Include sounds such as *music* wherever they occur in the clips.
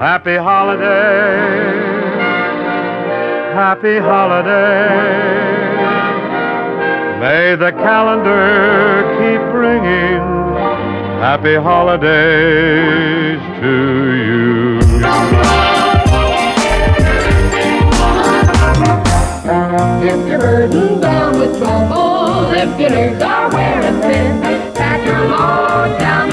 Happy holiday. Happy holiday. May the calendar keep bringing happy holidays to you. If you're burdened down with trouble, if your legs are wearing thin, pack your load down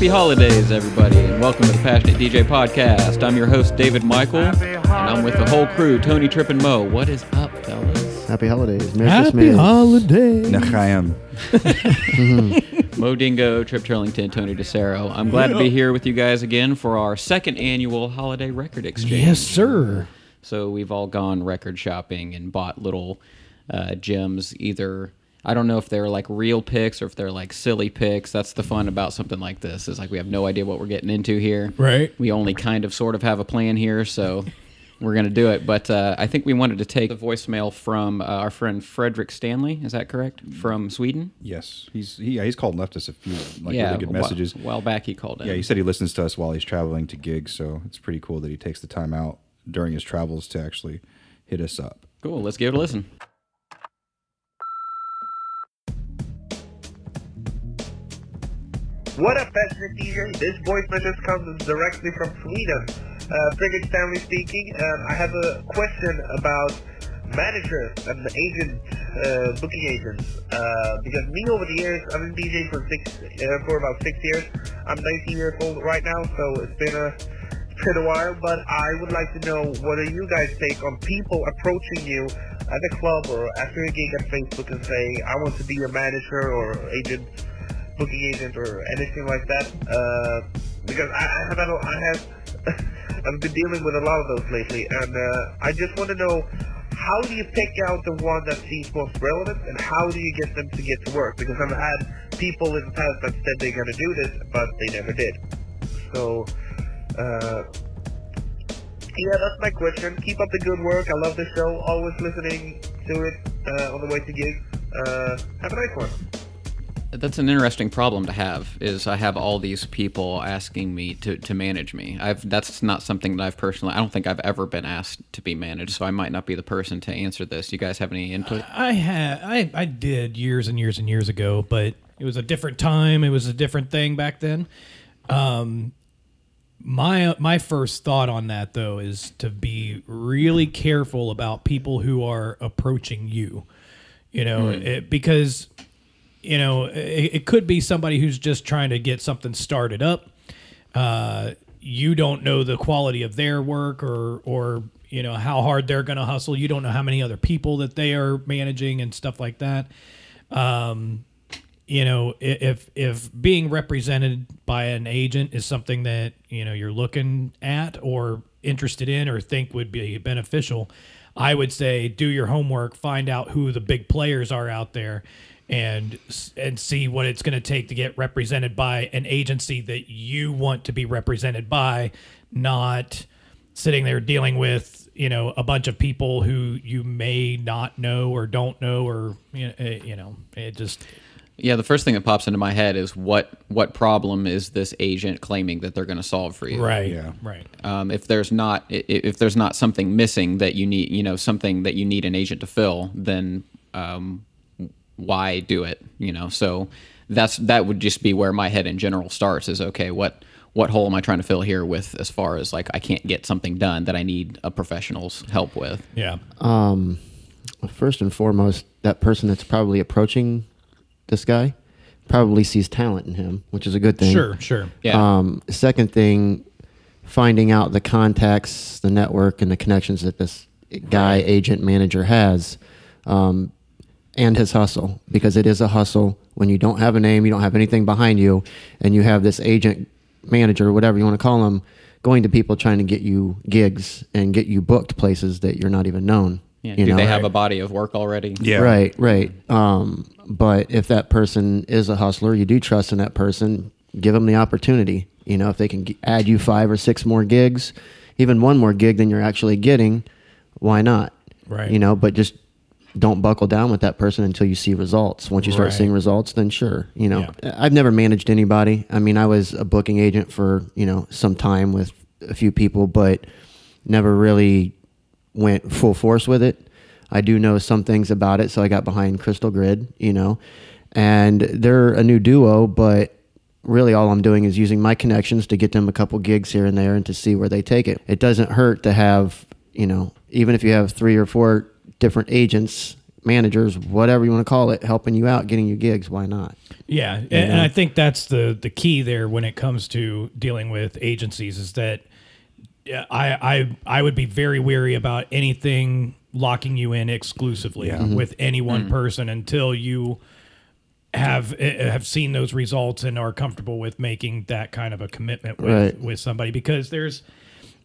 Happy holidays, everybody, and welcome to the Passionate DJ Podcast. I'm your host, David Michael, and I'm with the whole crew, Tony, Trip, and Mo. What is up, fellas? Happy holidays. Merry Happy Christmas. holiday. Nachayim. *laughs* Mo Dingo, Trip Turlington, Tony DeCero. I'm glad to be here with you guys again for our second annual holiday record exchange. Yes, sir. So we've all gone record shopping and bought little uh, gems. Either I don't know if they're like real picks or if they're like silly picks. That's the fun about something like this. Is like we have no idea what we're getting into here. Right. We only kind of sort of have a plan here, so we're gonna do it. But uh, I think we wanted to take the voicemail from uh, our friend Fredrik Stanley. Is that correct? From Sweden. Yes, he's he, yeah, he's called and left us a few like yeah. really good messages. A while back, he called in. Yeah, he said he listens to us while he's traveling to gigs, so it's pretty cool that he takes the time out during his travels to actually hit us up. Cool. Let's give it a listen. What up, passionate DJ? This voice message comes directly from Sweden. Uh, Fredrik Stanley speaking. Um, I have a question about managers and agents, uh, booking agents. Uh, because me over the years, I've been DJing for six, uh, for about six years. I'm 19 years old right now, so it's been a, it's been a while. But I would like to know what do you guys take on people approaching you at the club or after a gig at Facebook and saying, I want to be your manager or agent booking agent or anything like that. Uh, because I, I have I have *laughs* I've been dealing with a lot of those lately, and uh, I just want to know how do you pick out the one that seems most relevant, and how do you get them to get to work? Because I've had people in the past that said they're going to do this, but they never did. So. Uh, yeah, that's my question. Keep up the good work. I love the show. Always listening to it uh, on the way to gigs. Uh, have a nice one. That's an interesting problem to have. Is I have all these people asking me to, to manage me. I've that's not something that I've personally. I don't think I've ever been asked to be managed, so I might not be the person to answer this. You guys have any input? I had I, I did years and years and years ago, but it was a different time. It was a different thing back then. Um, my my first thought on that though is to be really careful about people who are approaching you. You know, it, because you know it, it could be somebody who's just trying to get something started up. Uh, you don't know the quality of their work or or you know how hard they're going to hustle. You don't know how many other people that they are managing and stuff like that. Um, you know, if if being represented by an agent is something that you know you're looking at or interested in or think would be beneficial, I would say do your homework, find out who the big players are out there, and and see what it's going to take to get represented by an agency that you want to be represented by, not sitting there dealing with you know a bunch of people who you may not know or don't know or you know, eh, you know it just Yeah, the first thing that pops into my head is what what problem is this agent claiming that they're going to solve for you? right Yeah. right Um, if there's not if there's not something missing that you need, you know, something that you need an agent to fill, then um, why do it? You know, so that's that would just be where my head in general starts. Is okay, what what hole am I trying to fill here with as far as like I can't get something done that I need a professional's help with? yeah Um, first and foremost, that person that's probably approaching this guy probably sees talent in him, which is a good thing. sure sure Yeah. Um, second thing, finding out the contacts, the network, and the connections that this guy, agent, manager has, um, and his hustle, because it is a hustle. When you don't have a name, you don't have anything behind you, and you have this agent, manager, whatever you want to call him, going to people trying to get you gigs and get you booked places that you're not even known. Yeah. You Do know, they have a body of work already? Yeah. Right, right. Um, but if that person is a hustler, you do trust in that person. Give them the opportunity. You know, if they can g- add you five or six more gigs, even one more gig than you're actually getting, why not? Right. You know, but just don't buckle down with that person until you see results. Once you start Right. seeing results, then sure. You know, Yeah. I've never managed anybody. I mean, I was a booking agent for you know some time with a few people, but never really went full force with it. I do know some things about it, so I got behind Crystal Grid, you know, and they're a new duo, but really all I'm doing is using my connections to get them a couple gigs here and there and to see where they take it. It doesn't hurt to have, you know, even if you have three or four different agents, managers, whatever you want to call it, helping you out, getting you gigs, why not? Yeah, and, and I think that's the the key there when it comes to dealing with agencies is that I I I would be very wary about anything locking you in exclusively Yeah. Mhm. with any one person until you have eh, have seen those results and are comfortable with making that kind of a commitment with Right. with somebody because there's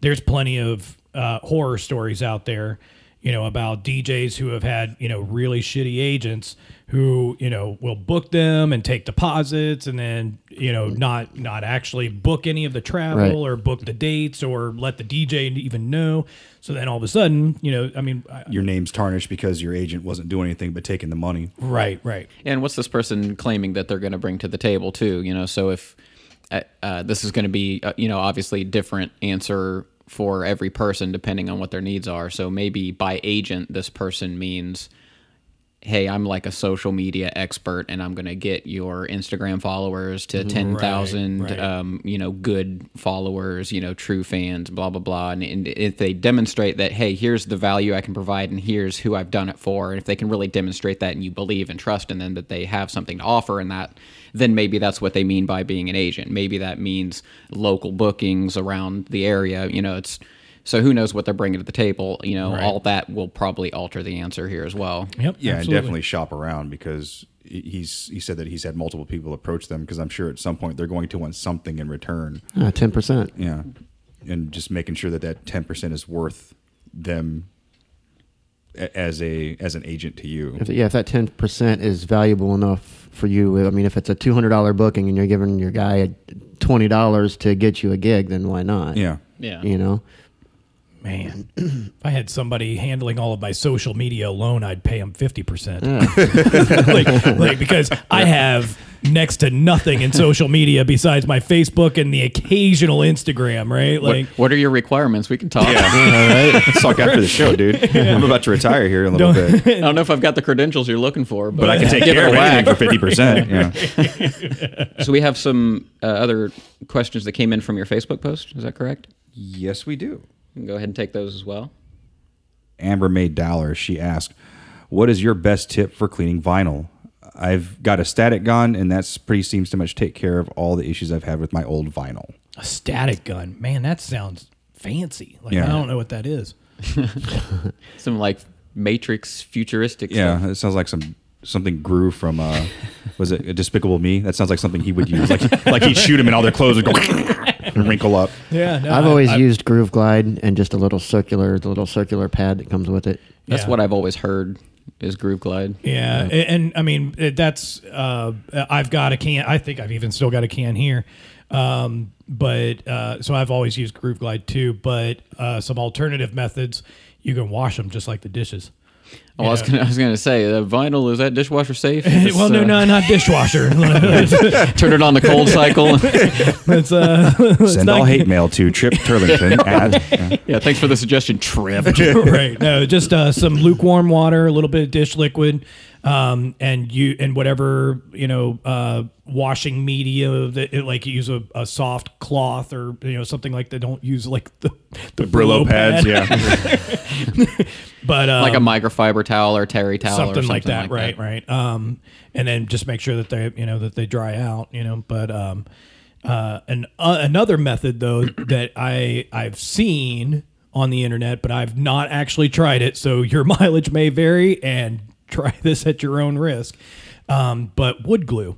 there's plenty of uh, horror stories out there, you know, about DJs who have had, you know, really shitty agents who, you know, will book them and take deposits and then, you know, not not actually book any of the travel Right. or book the dates or let the DJ even know. So then all of a sudden, you know, I mean, Your name's tarnished because your agent wasn't doing anything but taking the money. right, right. And what's this person claiming that they're going to bring to the table too? You know, so if uh, uh, this is going to be, uh, you know, obviously different answer for every person depending on what their needs are. So maybe by agent, this person means, hey, I'm like a social media expert, and I'm going to get your Instagram followers to ten thousand, right. um, you know, good followers, you know, true fans, blah blah blah. And, and if they demonstrate that, hey, here's the value I can provide, and here's who I've done it for, and if they can really demonstrate that, and you believe and trust in them that they have something to offer and that, then maybe that's what they mean by being an agent. Maybe that means local bookings around the area. You know, it's so who knows what they're bringing to the table. You know, Right. all that will probably alter the answer here as well. Yep. Yeah, and definitely shop around because he's he said that he's had multiple people approach them because I'm sure at some point they're going to want something in return. Uh, Ten percent. Yeah, and just making sure that that ten percent is worth them as a as an agent to you. If, yeah, if that ten percent is valuable enough for you, I mean, if it's a two hundred dollar booking and you're giving your guy twenty dollars to get you a gig, then why not? Yeah, Yeah. you know. Man, *clears throat* if I had somebody handling all of my social media alone, I'd pay them fifty percent. *laughs* like, like because I have next to nothing in social media besides my Facebook and the occasional Instagram. Right? What, Like, what are your requirements? We can talk. *laughs* Let's talk after the show, dude. *laughs* I'm about to retire here in a little bit, I don't know if I've got the credentials you're looking for, but, but I can take give care it of a anything whack. for fifty percent. Yeah. So we have some uh, other questions that came in from your Facebook post. Is that correct? Yes, we do. You can go ahead and take those as well. Amber May Dollar, she asked, What is your best tip for cleaning vinyl? I've got a static gun, and that's pretty seems to much take care of all the issues I've had with my old vinyl. a static gun. Man, that sounds fancy. Like Yeah. I don't know what that is. *laughs* Some like Matrix futuristic Yeah, stuff. it sounds like some something grew from uh was it Despicable Me? That sounds like something he would use. Like like he'd shoot him and all their clothes would go *laughs* and wrinkle up. Yeah, no, I've I- always I- used Gruv-Glide and just a little circular, the little circular pad that comes with it. That's Yeah. what I've always heard is Gruv-Glide. Yeah, and, and I mean it- that's uh, I've got a can. I think I've even still got a can here. Um, but uh, so I've always used Gruv-Glide too. But uh, some alternative methods, you can wash them just like the dishes. Oh, I was Yeah. gonna, I was gonna say, uh, vinyl is that dishwasher safe? *laughs* well, no, uh, no, not dishwasher. *laughs* *laughs* Turn it on the cold cycle. Let's, uh, let's Send not all hate mail to Trip Turlington at yeah, thanks for the suggestion, Trip. right. No, just uh, some lukewarm water, a little bit of dish liquid, um, and you and whatever you know, uh, washing media that it, like use a, a soft cloth or you know something like that. Don't use like the the, Brillo pads. pad. Yeah. But um, like a microfiber towel or terry towel something, or something like that. right, right. Um, and then just make sure that they you know that they dry out. You know, but um, uh, and uh, another method though *clears throat* that I I've seen on the internet, but I've not actually tried it. So your *laughs* mileage may vary, and try *laughs* this at your own risk. Um, but wood glue.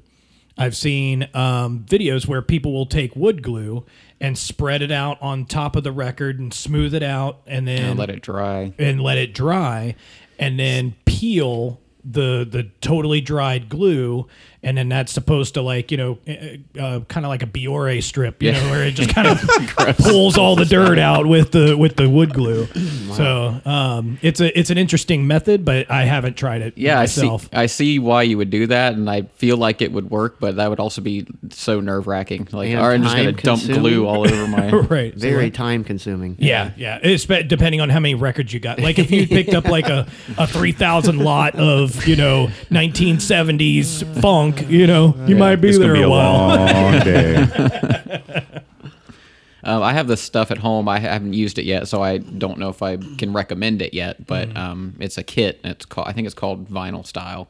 I've seen um, videos where people will take wood glue and spread it out on top of the record and smooth it out and then And let it dry. and let it dry and then peel the the totally dried glue and then that's supposed to like you know uh, uh, kind of like a Biore strip you Yeah. know where it just *laughs* kind of pulls all the dirt out with the with the wood glue *laughs* so um it's a it's an interesting method but I haven't tried it Yeah, myself I see. I see why you would do that, and I feel like it would work, but that would also be so nerve wracking. Like, And I'm just gonna dump glue all over my. *laughs* right So, Very like, time consuming. yeah, yeah. It's depending on how many records you got. Like if you picked up like a, a three thousand lot of you know nineteen seventies funk, you know, you might be It's there be a a while. long day. *laughs* Um, I have this stuff at home. I haven't used it yet, so I don't know if I can recommend it yet. But um, it's a kit. It's called. I think it's called Vinyl Styl,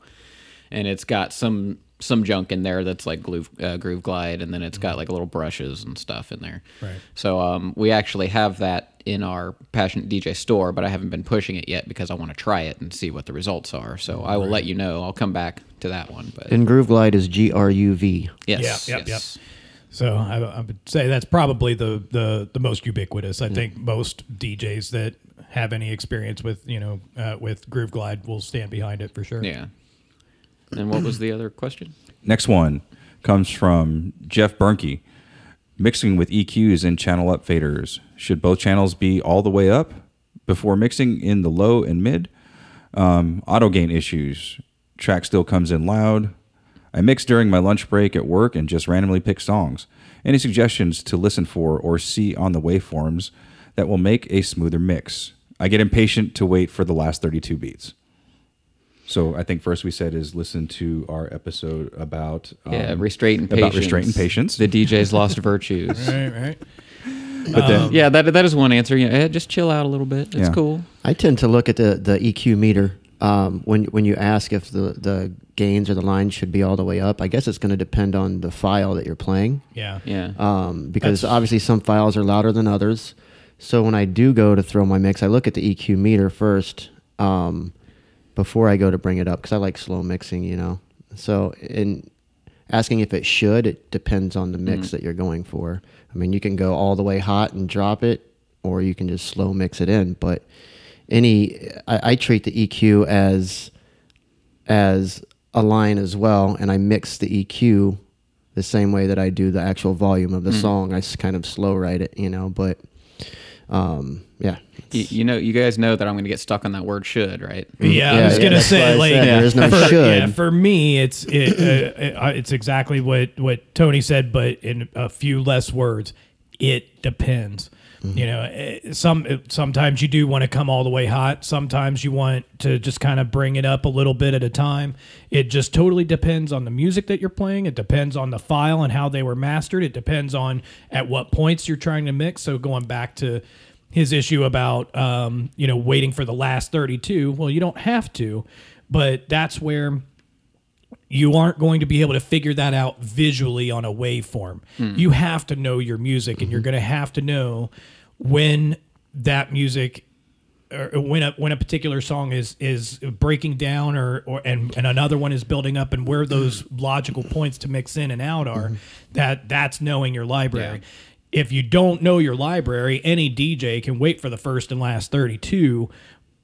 and it's got some some junk in there that's like glue, uh, Gruv-Glide, and then it's got like little brushes and stuff in there. Right. So um, we actually have that in our Passionate DJ store, but I haven't been pushing it yet because I want to try it and see what the results are. So I will let you know. I'll come back to that one. But And Gruv-Glide is G R U V. yes, Yeah, yep, yes. So I, I would say that's probably the the, the most ubiquitous. I think most DJs that have any experience with you know uh, with Gruv-Glide will stand behind it for sure. Yeah. And what was the other question? Next one comes from Jeff Bernke. Mixing with EQs and channel up faders. Should both channels be all the way up before mixing in the low and mid? Um, auto gain issues. Track still comes in loud. I mix during my lunch break at work and just randomly pick songs. Any suggestions to listen for or see on the waveforms that will make a smoother mix? I get impatient to wait for the last 32 beats. So I think first we said is listen to our episode about um, Yeah, restraint and patience. about patience. restraint and patience. The DJ's lost *laughs* virtues. Right, right. But then Yeah, that that is one answer. Yeah, eh, just chill out a little bit. It's Yeah. cool. I tend to look at the, the EQ meter um, when when you ask if the, the gains or the lines should be all the way up. I guess it's going to depend on the file that you're playing. Yeah. Yeah. um, because That's- obviously some files are louder than others. So when I do go to throw my mix, I look at the EQ meter first um, before I go to bring it up because I like slow mixing, you know. So in asking if it should, it depends on the mix mm. that you're going for. I mean, you can go all the way hot and drop it, or you can just slow mix it in. But any, I, I treat the EQ as as a line as well, and I mix the EQ the same way that I do the actual volume of the mm. song. I kind of slow write it, you know. But um, yeah, you, you know, you guys know that I'm going to get stuck on that word "should," right? Yeah, I Yeah, was yeah, gonna say I like said there is no for, should. Yeah, for me, it's it, uh, uh, it's exactly what what Tony said, but in a few less words. It depends. Mm-hmm. You know, eh, some sometimes you do want to come all the way hot. Sometimes you want to just kind of bring it up a little bit at a time. It just totally depends on the music that you're playing. It depends on the file and how they were mastered. It depends on at what points you're trying to mix. So going back to his issue about um, you know waiting for the last 32 well you don't have to but that's where you aren't going to be able to figure that out visually on a waveform. Hmm. You have to know your music and you're mm-hmm. going to have to know when that music or when a when a particular song is is breaking down or or and, and another one is building up and where those mm. logical points to mix in and out are mm-hmm. that that's knowing your library. If you don't know your library any dj can wait for the first and last 32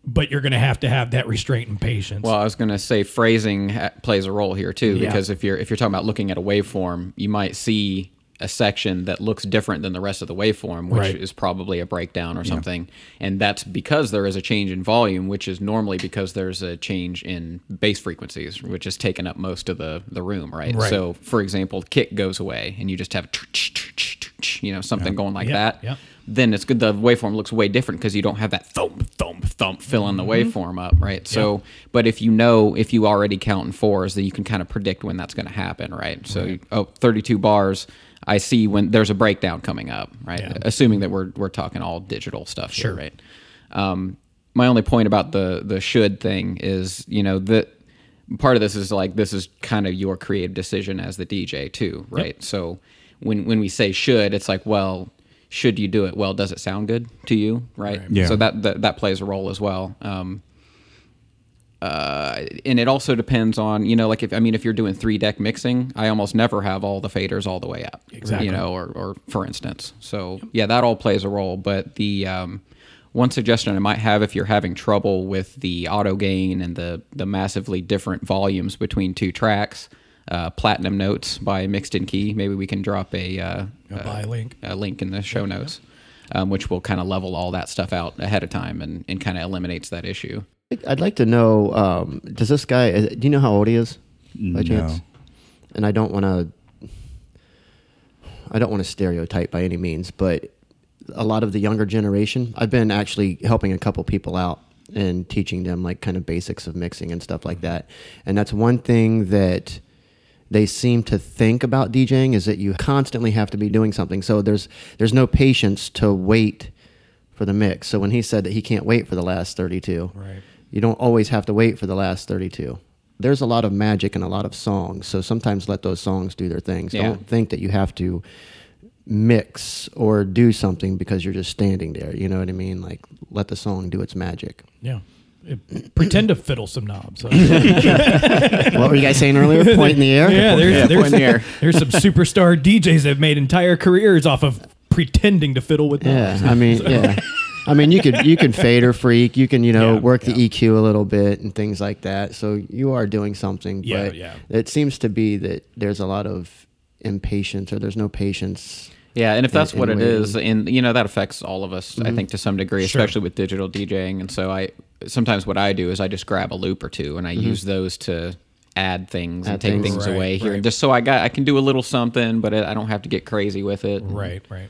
but you're going to have to have that restraint and patience Well, I was going to say phrasing ha- plays a role here too, Yeah. because if you're if you're talking about looking at a waveform, you might see a section that looks different than the rest of the waveform, which Right. is probably a breakdown or something, and that's because there is a change in volume, which is normally because there's a change in bass frequencies, which is taking up most of the the room, right? Right. So, for example, kick goes away, and you just have you know something going like Yep, that then it's good. The waveform looks way different because you don't have that thump, thump, thump filling the Mm-hmm. waveform up, right? So, but if you know, if you already count in fours, then you can kind of predict when that's going to happen, right? So, you- oh, 32 bars. I see when there's a breakdown coming up, right? Yeah. Assuming that we're we're talking all digital stuff, here, Sure. right? Um, my only point about the the should thing is, you know, that part of this is like this is kind of your creative decision as the DJ too, right? So when when we say should, it's like, well, should you do it? Well, does it sound good to you, right? Yeah. So that that, that plays a role as well. Um, uh, and it also depends on you know like if I mean if you're doing three deck mixing, I almost never have all the faders all the way up. Exactly. You know, or, or for instance. So yeah, that all plays a role. But the um, one suggestion I might have if you're having trouble with the auto gain and the the massively different volumes between two tracks, uh, Platinum Notes by Mixed in Key. Maybe we can drop a, uh, A buy link. a link in the show notes, um, which will kind of level all that stuff out ahead of time and, and kind of eliminates that issue. I'd like to know. Um, does this guy? Do you know how old he is? By No. chance? And I don't want to. I don't want to stereotype by any means, but a lot of the younger generation. I've been actually helping a couple people out and teaching them like kind of basics of mixing and stuff like that. And that's one thing that they seem to think about DJing is that you constantly have to be doing something. So there's there's no patience to wait for the mix. So when he said that he can't wait for the last 32, Right. You don't always have to wait for the last 32. There's a lot of magic and a lot of songs. So sometimes let those songs do their things. Yeah. Don't think that you have to mix or do something because you're just standing there. You know what I mean? Like let the song do its magic. Yeah. It- *clears throat* pretend to fiddle some knobs. *laughs* what were you guys saying earlier? Point in the air? yeah, there's Yeah, there's, point in the air. *laughs* there's some superstar DJs that have made entire careers off of pretending to fiddle with Yeah. I mean, *laughs* yeah. I mean, you could you can *laughs* fade or freak. You can you know Yeah, work yeah. the EQ a little bit and things like that. So you are doing something. Yeah, but yeah. It seems to be that there's a lot of impatience or there's no patience. Yeah, and if that's and what it waiting. is, and you know that affects all of us, I mm-hmm. think, to some degree, Sure. especially with digital DJing. And so I sometimes what I do is I just grab a loop or two and I mm-hmm. use those to add things and take things. things Right, away here, right. and just so I got I can do a little something, but I don't have to get crazy with it. Right, right.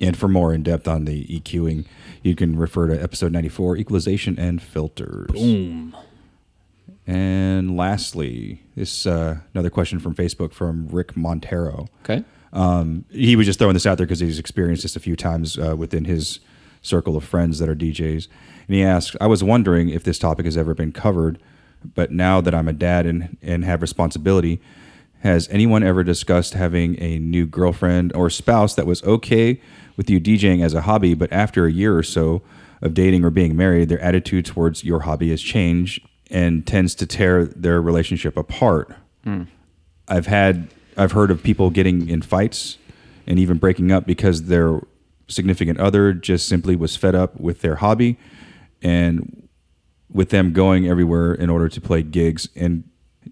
And for more in depth on the EQing, you can refer to episode 94 Equalization and Filters. Boom. And lastly, this uh, another question from Facebook from Rick Montero. Okay. Um, he was just throwing this out there because he's experienced this a few times uh, within his circle of friends that are DJs. And he asks, I was wondering if this topic has ever been covered, but now that I'm a dad and, and have responsibility, has anyone ever discussed having a new girlfriend or spouse that was okay with you DJing as a hobby, but after a year or so of dating or being married, their attitude towards your hobby has changed and tends to tear their relationship apart? Hmm. I've had I've heard of people getting in fights and even breaking up because their significant other just simply was fed up with their hobby and with them going everywhere in order to play gigs and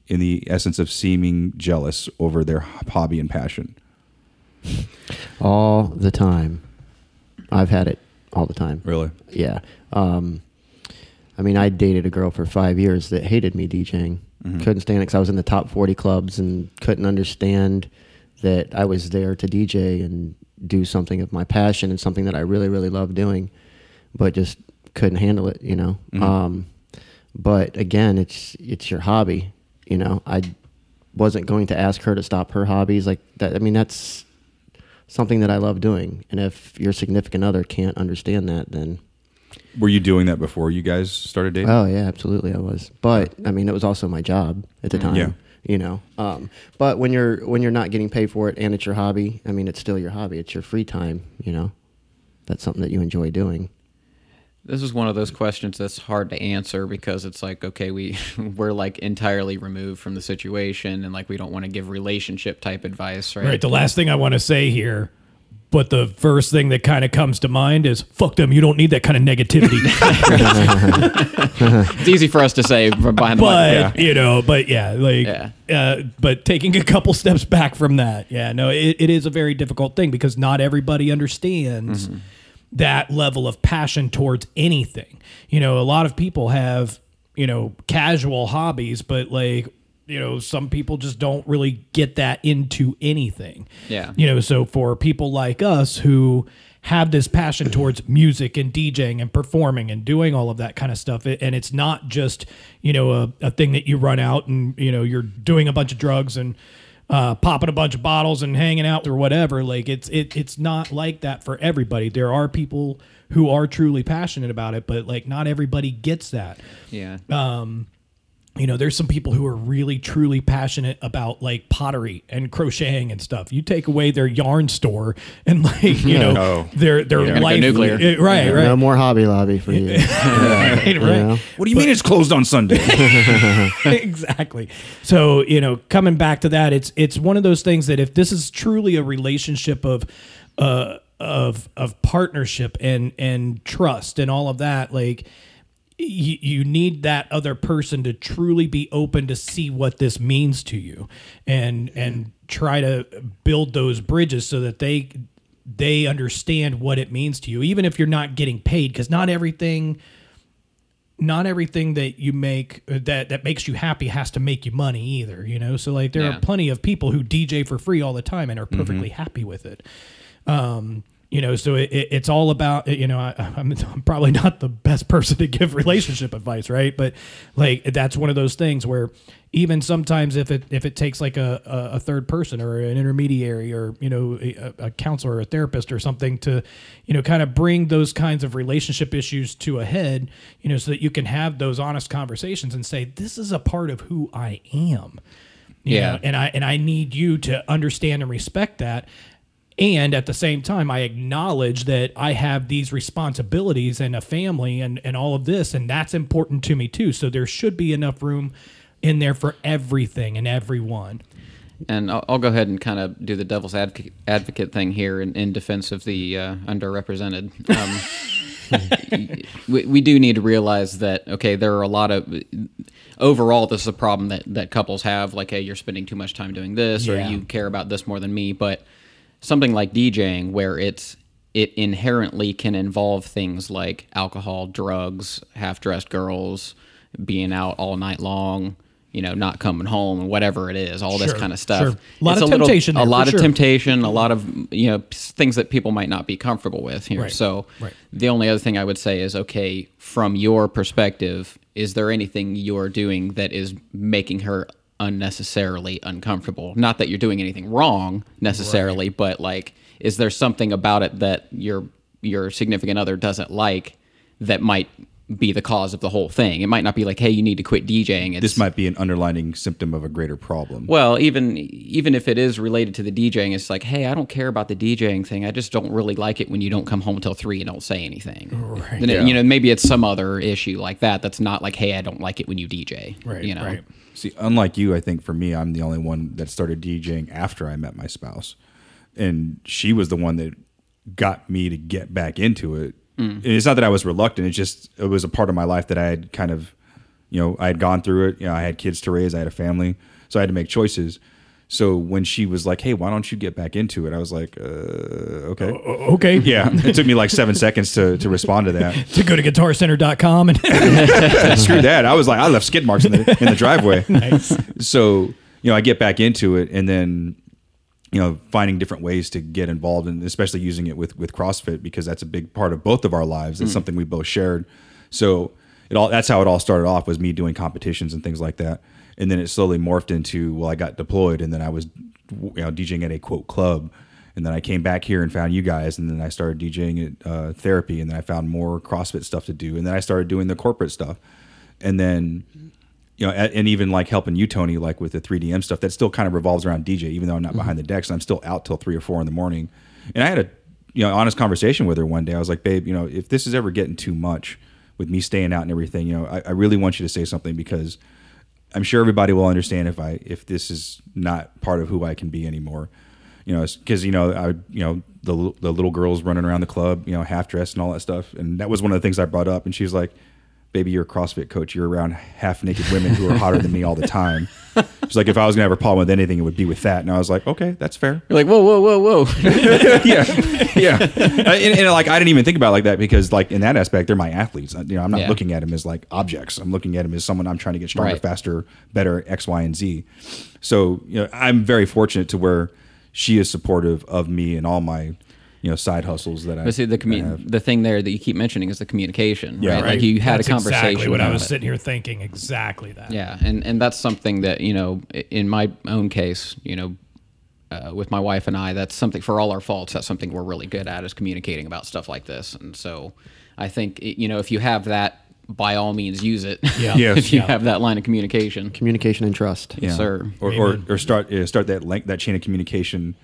in the essence of seeming jealous over their hobby and passion. All the time. I've had it all the time. Really? Yeah. Um, I mean, I dated a girl for five years that hated me DJing. Couldn't stand it because I was in the top 40 clubs and couldn't understand that I was there to DJ and do something of my passion and something that I really, really love doing, but just couldn't handle it, you know. Um, but again, it's it's your hobby, you know. I wasn't going to ask her to stop her hobbies like that. I mean, that's something that I love doing, and if your significant other can't understand that, then Were you doing that before you guys started dating? Oh yeah, absolutely, I was. But I mean, it was also my job at the time. Yeah. You know, um, but when you're when you're not getting paid for it and it's your hobby, I mean, it's still your hobby. It's your free time. You know, that's something that you enjoy doing. This is one of those questions that's hard to answer because it's like, okay, we *laughs* we're like entirely removed from the situation, and like we don't want to give relationship type advice, right? Right. The last thing I want to say here, but the first thing that kind of comes to mind is fuck them. You don't need that kind of negativity. *laughs* It's easy for us to say from behind the but mic. you know, but yeah, like, Yeah. Uh, but taking a couple steps back from that, yeah, no, it, it is a very difficult thing because not everybody understands that level of passion towards anything. You know, a lot of people have you know casual hobbies, but like you know, some people just don't really get that into anything. Yeah. You know, so for people like us who have this passion towards *clears throat* music and DJing and performing and doing all of that kind of stuff, it, and it's not just, you know, a, a thing that you run out and, you know, you're doing a bunch of drugs and uh, popping a bunch of bottles and hanging out or whatever. Like it's it, it's not like that for everybody. There are people who are truly passionate about it, but like not everybody gets that. Yeah. You know, there's some people who are really truly passionate about like pottery and crocheting and stuff. You take away their yarn store and like, you know, *laughs* Oh. their their gonna life nuclear. eh, right, right. No more Hobby Lobby for you. *laughs* right, right. know? What do you mean it's closed on Sunday? *laughs* exactly. So you know, coming back to that, it's it's one of those things that if this is truly a relationship of uh of of partnership and and trust and all of that, like you, you need that other person to truly be open to see what this means to you and and try to build those bridges so that they they understand what it means to you even if you're not getting paid because not everything not everything that you make that that makes you happy has to make you money either you know? So like there Yeah. are plenty of people who dj for free all the time and are perfectly happy with it. Um you know so it, it, it's all about you know I, *laughs* I'm, I'm probably not the best person to give relationship advice right but like that's one of those things where even sometimes if it if it takes like a, a, a third person or an intermediary or you know a, a counselor or a therapist or something to you know kind of bring those kinds of relationship issues to a head you know so that you can have those honest conversations and say this is a part of who I am you Yeah. know, and I and I need you to understand and respect that. And at the same time, I acknowledge that I have these responsibilities and a family and, and all of this, and that's important to me too. So there should be enough room in there for everything and everyone. And I'll, I'll go ahead and kind of do the devil's advocate, advocate thing here in, in defense of the uh, underrepresented. Um, *laughs* we, we do need to realize that okay, there are a lot of overall this is a problem that that couples have. Like, hey, you're spending too much time doing this, Yeah. or you care about this more than me. But something like DJing, where it's it inherently can involve things like alcohol, drugs, half-dressed girls, being out all night long. You know, not coming home, and whatever it is, all this kind of stuff. sure. A lot It's of little- temptation a there, lot of sure. temptation, a lot of you know things that people might not be comfortable with here. Right, So right. the only other thing I would say is, okay, from your perspective, is there anything you're doing that is making her unnecessarily uncomfortable? Not that you're doing anything wrong necessarily, but like, is there something about it that your your significant other doesn't like that might be the cause of the whole thing? It might not be like, hey, you need to quit DJing. It's, this might be an underlining symptom of a greater problem. well, even even if it is related to the DJing, it's like, hey, I don't care about the DJing thing. I just don't really like it when you don't come home until three and don't say anything. Right. Yeah. You know, maybe it's some other issue like that. That's not like, hey, I don't like it when you DJ. Right. You know. Right. See, unlike you, I think for me, I'm the only one that started DJing after I met my spouse, and she was the one that got me to get back into it. Mm. And it's not that I was reluctant; it's just it was a part of my life that I had kind of, you know, I had gone through it. You know, I had kids to raise, I had a family, so I had to make choices. So when she was like, "Hey, why don't you get back into it?" I was like, uh, "Okay." Okay. *laughs* Yeah, it took me like seven seconds to, to respond to that. *laughs* To go to guitarcenter.com and *laughs* Screw that. I was like, I left skid marks in the, in the driveway. So, you know, I get back into it and then, you know, finding different ways to get involved and especially using it with, with CrossFit because that's a big part of both of our lives. It's something we both shared. So it all, that's how it all started off was me doing competitions and things like that. And then it slowly morphed into, well, I got deployed and then I was, you know, DJing at a quote club. And then I came back here and found you guys, and then I started DJing at uh, therapy, and then I found more CrossFit stuff to do, and then I started doing the corporate stuff, and then you know, and even like helping you, Tony, like with the 3DM stuff, that still kind of revolves around DJ, even though I'm not behind the decks I'm still out till three or four in the morning. And I had a, you know, honest conversation with her one day. I was like, babe, you know, if this is ever getting too much with me staying out and everything, you know, I, I really want you to say something because I'm sure everybody will understand if I, if this is not part of who I can be anymore. You know, because you know, I, you know, the the little girls running around the club, you know, half dressed and all that stuff, and that was one of the things I brought up. And she was like, baby, you're a CrossFit coach. You're around half naked women who are hotter than me all the time. She's like, if I was gonna have a problem with anything, it would be with that. And I was like, okay, that's fair. You're like, whoa, whoa, whoa, whoa. *laughs* yeah, yeah. And, and, like, I didn't even think about it like that because, like, in that aspect, they're my athletes. You know, I'm not Yeah. looking at them as like objects. I'm looking at them as someone I'm trying to get stronger, Right. faster, better, X, Y, and Z. So, you know, I'm very fortunate to where she is supportive of me and all my, you know, side hustles that I. But see, the I commu- have. the thing there that you keep mentioning is the communication. Yeah, right? right. Like you had That's a conversation. Exactly what I was it. sitting here thinking. Exactly that. Yeah, and and that's something that you know, in my own case, you know, uh, with my wife and I, that's something for all our faults. That's something we're really good at is communicating about stuff like this. And so, I think you know, if you have that by all means use it. Yeah. *laughs* Yes. if you Yeah. have that line of communication. Communication and trust. Yeah. sir. Or, or, or start yeah, start that link that chain of communication,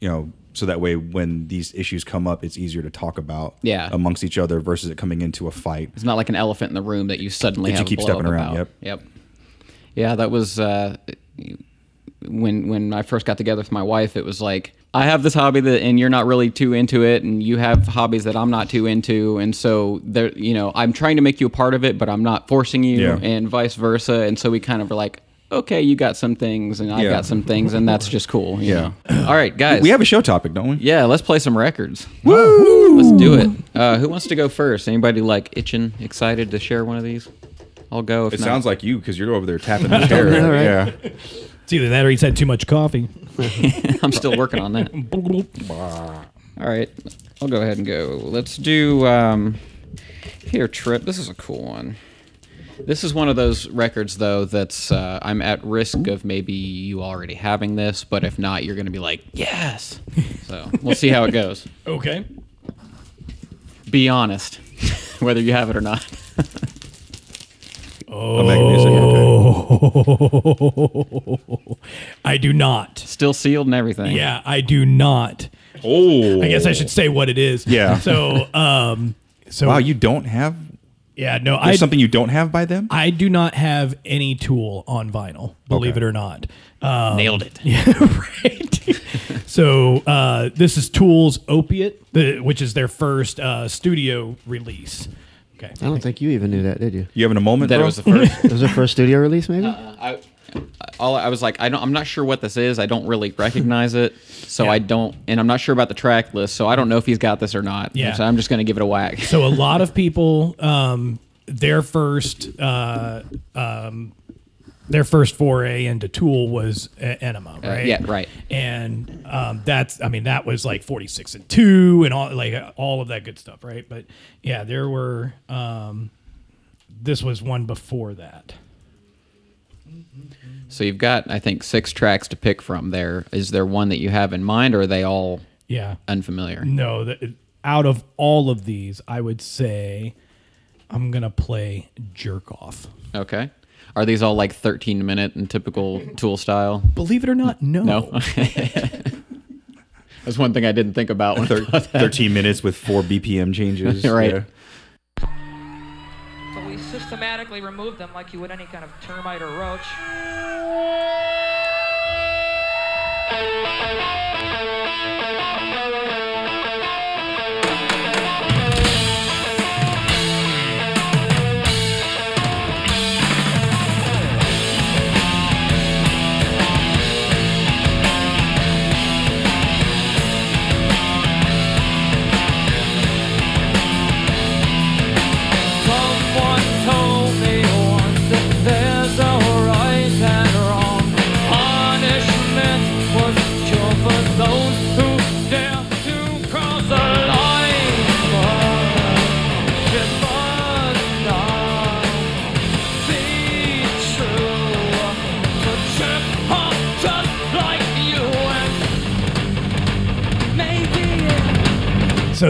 you know, so that way when these issues come up, it's easier to talk about Yeah. amongst each other versus it coming into a fight. It's not like an elephant in the room that you suddenly That have a keep stepping around, about. yep. Yep. Yeah, that was uh, when when I first got together with my wife. It was like I have this hobby that, and you're not really too into it, and you have hobbies that I'm not too into, and so there, you know, I'm trying to make you a part of it, but I'm not forcing you, Yeah. and vice versa. And so we kind of were like. Okay, you got some things, and I Yeah. got some things, and that's just cool. you Yeah. know? All right, guys. We have a show topic, don't we? Yeah, let's play some records. Woo! Let's do it. Uh, who wants to go first? Anybody like itching, excited to share one of these? I'll go. If It not. sounds like you because you're over there tapping *laughs* the chair. know, right? Yeah. It's either that or he's had too much coffee. *laughs* I'm still working on that. *laughs* All right, I'll go ahead and go. Let's do um, here. Trip. This is a cool one. This is one of those records, though, that's uh, I'm at risk of maybe you already having this, but if not, you're going to be like, yes. So we'll see how it goes. *laughs* Okay. Be honest, *laughs* whether you have it or not. *laughs* Oh. Okay. I do not. Still sealed and everything. Yeah, I do not. Oh. I guess I should say what it is. Yeah. So, um, so Wow, you don't have yeah, no, I there's something you don't have by them? I do not have any tool on vinyl. Believe Okay. it or not. Um, Nailed it. *laughs* Yeah, right. so uh, this is Tool's Opiate, the, which is their first uh, studio release. Okay. I don't think you even knew that, did you? You having a moment, That it was the first. *laughs* It was their first studio release, maybe? I, all I was like, I don't, I'm not sure what this is. I don't really recognize it, so Yeah. I don't, and I'm not sure about the track list, so I don't know if he's got this or not. Yeah. So I'm just gonna give it a whack. So a lot of *laughs* people, um, their first, uh, um, their first foray into Tool was uh, Ænima, right? yeah, right. And um, that's, I mean, that was like 46 and two and all, like all of that good stuff, right? But yeah, there were, um, this was one before that. So you've got, I think, six tracks to pick from. There is there one that you have in mind, or are they all Yeah. unfamiliar? No, that out of all of these, I would say I'm gonna play Jerk Off. Okay. Are these all like 13 minute and typical Tool style? Believe it or not, no. No. *laughs* That's one thing I didn't think about. When Thir- 13 minutes with four BPM changes. *laughs* Right. Yeah. Systematically remove them like you would any kind of termite or roach.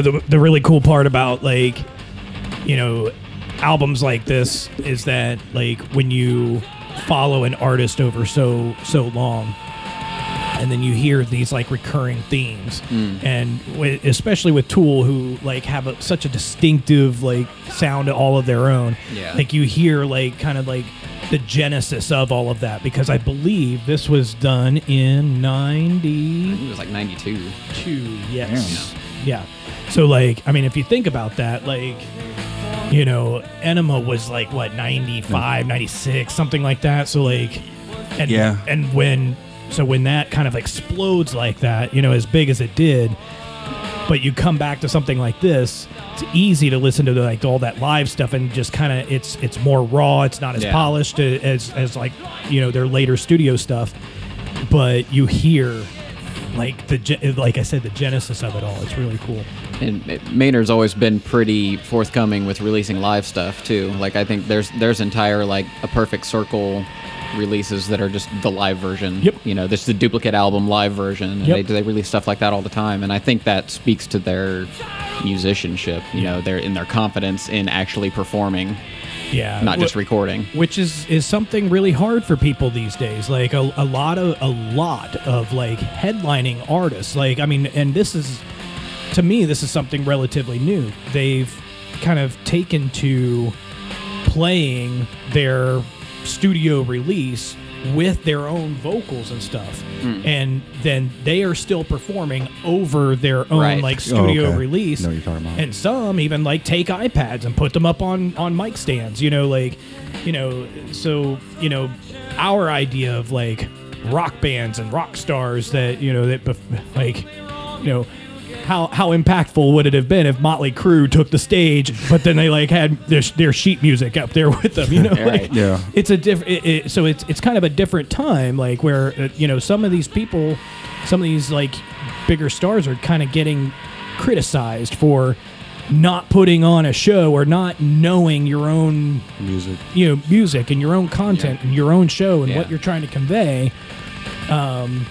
The the really cool part about like you know albums like this is that like when you follow an artist over so so long and then you hear these like recurring themes. Mm. And wi- especially with tool who like have a, such a distinctive like sound all of their own Yeah. like you hear like kind of like the genesis of all of that. Because i believe this was done in 90 it was like 92. two yes yeah so like i mean if you think about that like you know Ænima was like what 95 96 something like that so like and Yeah. and when so when that kind of explodes like that you know as big as it did but you come back to something like this it's easy to listen to the, like all that live stuff and just kind of it's it's more raw it's not as Yeah. polished as as like you know their later studio stuff but you hear like the like I said, the genesis of it all. It's really cool. And Maynard's always been pretty forthcoming with releasing live stuff too. Like I think there's there's entire like a perfect circle releases that are just the live version. Yep. You know, this is the duplicate album live version. And Yep. they they release stuff like that all the time, and I think that speaks to their musicianship. You know, their in their confidence in actually performing, Yeah, not just recording. which is is something really hard for people these days. Like a, a lot of a lot of like headlining artists. Like i mean and this is to me this is something relatively new. They've kind of taken to playing their studio release with their own vocals and stuff Hmm. and then they are still performing over their own Right. like Oh, studio okay. release Know what you're talking about. and some even like take iPads and put them up on on mic stands. You know, like you know, so you know, our idea of like rock bands and rock stars that you know that bef- like you know. How, how impactful would it have been if Motley Crue took the stage, but then they like had their, their sheet music up there with them? You know, Right. like, Yeah. it's a different. It, it, so it's it's kind of a different time, like where uh, you know some of these people, some of these like bigger stars are kind of getting criticized for not putting on a show or not knowing your own Music. you know music and your own content and your own show and Yeah. what you're trying to convey. Um,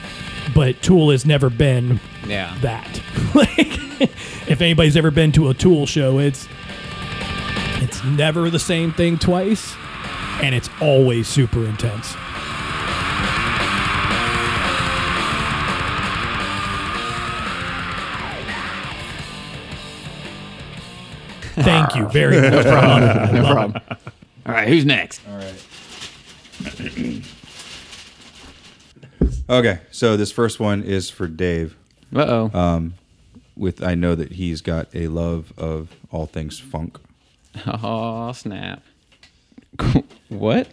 but Tool has never been Yeah. that. *laughs* like, if anybody's ever been to a Tool show, it's it's never the same thing twice, and it's always super intense. Thank you very *laughs* much. No problem. No problem. All right, who's next? All right. okay, so this first one is for Dave. Uh oh. With I know that he's got a love of all things funk. *laughs* Oh snap! what?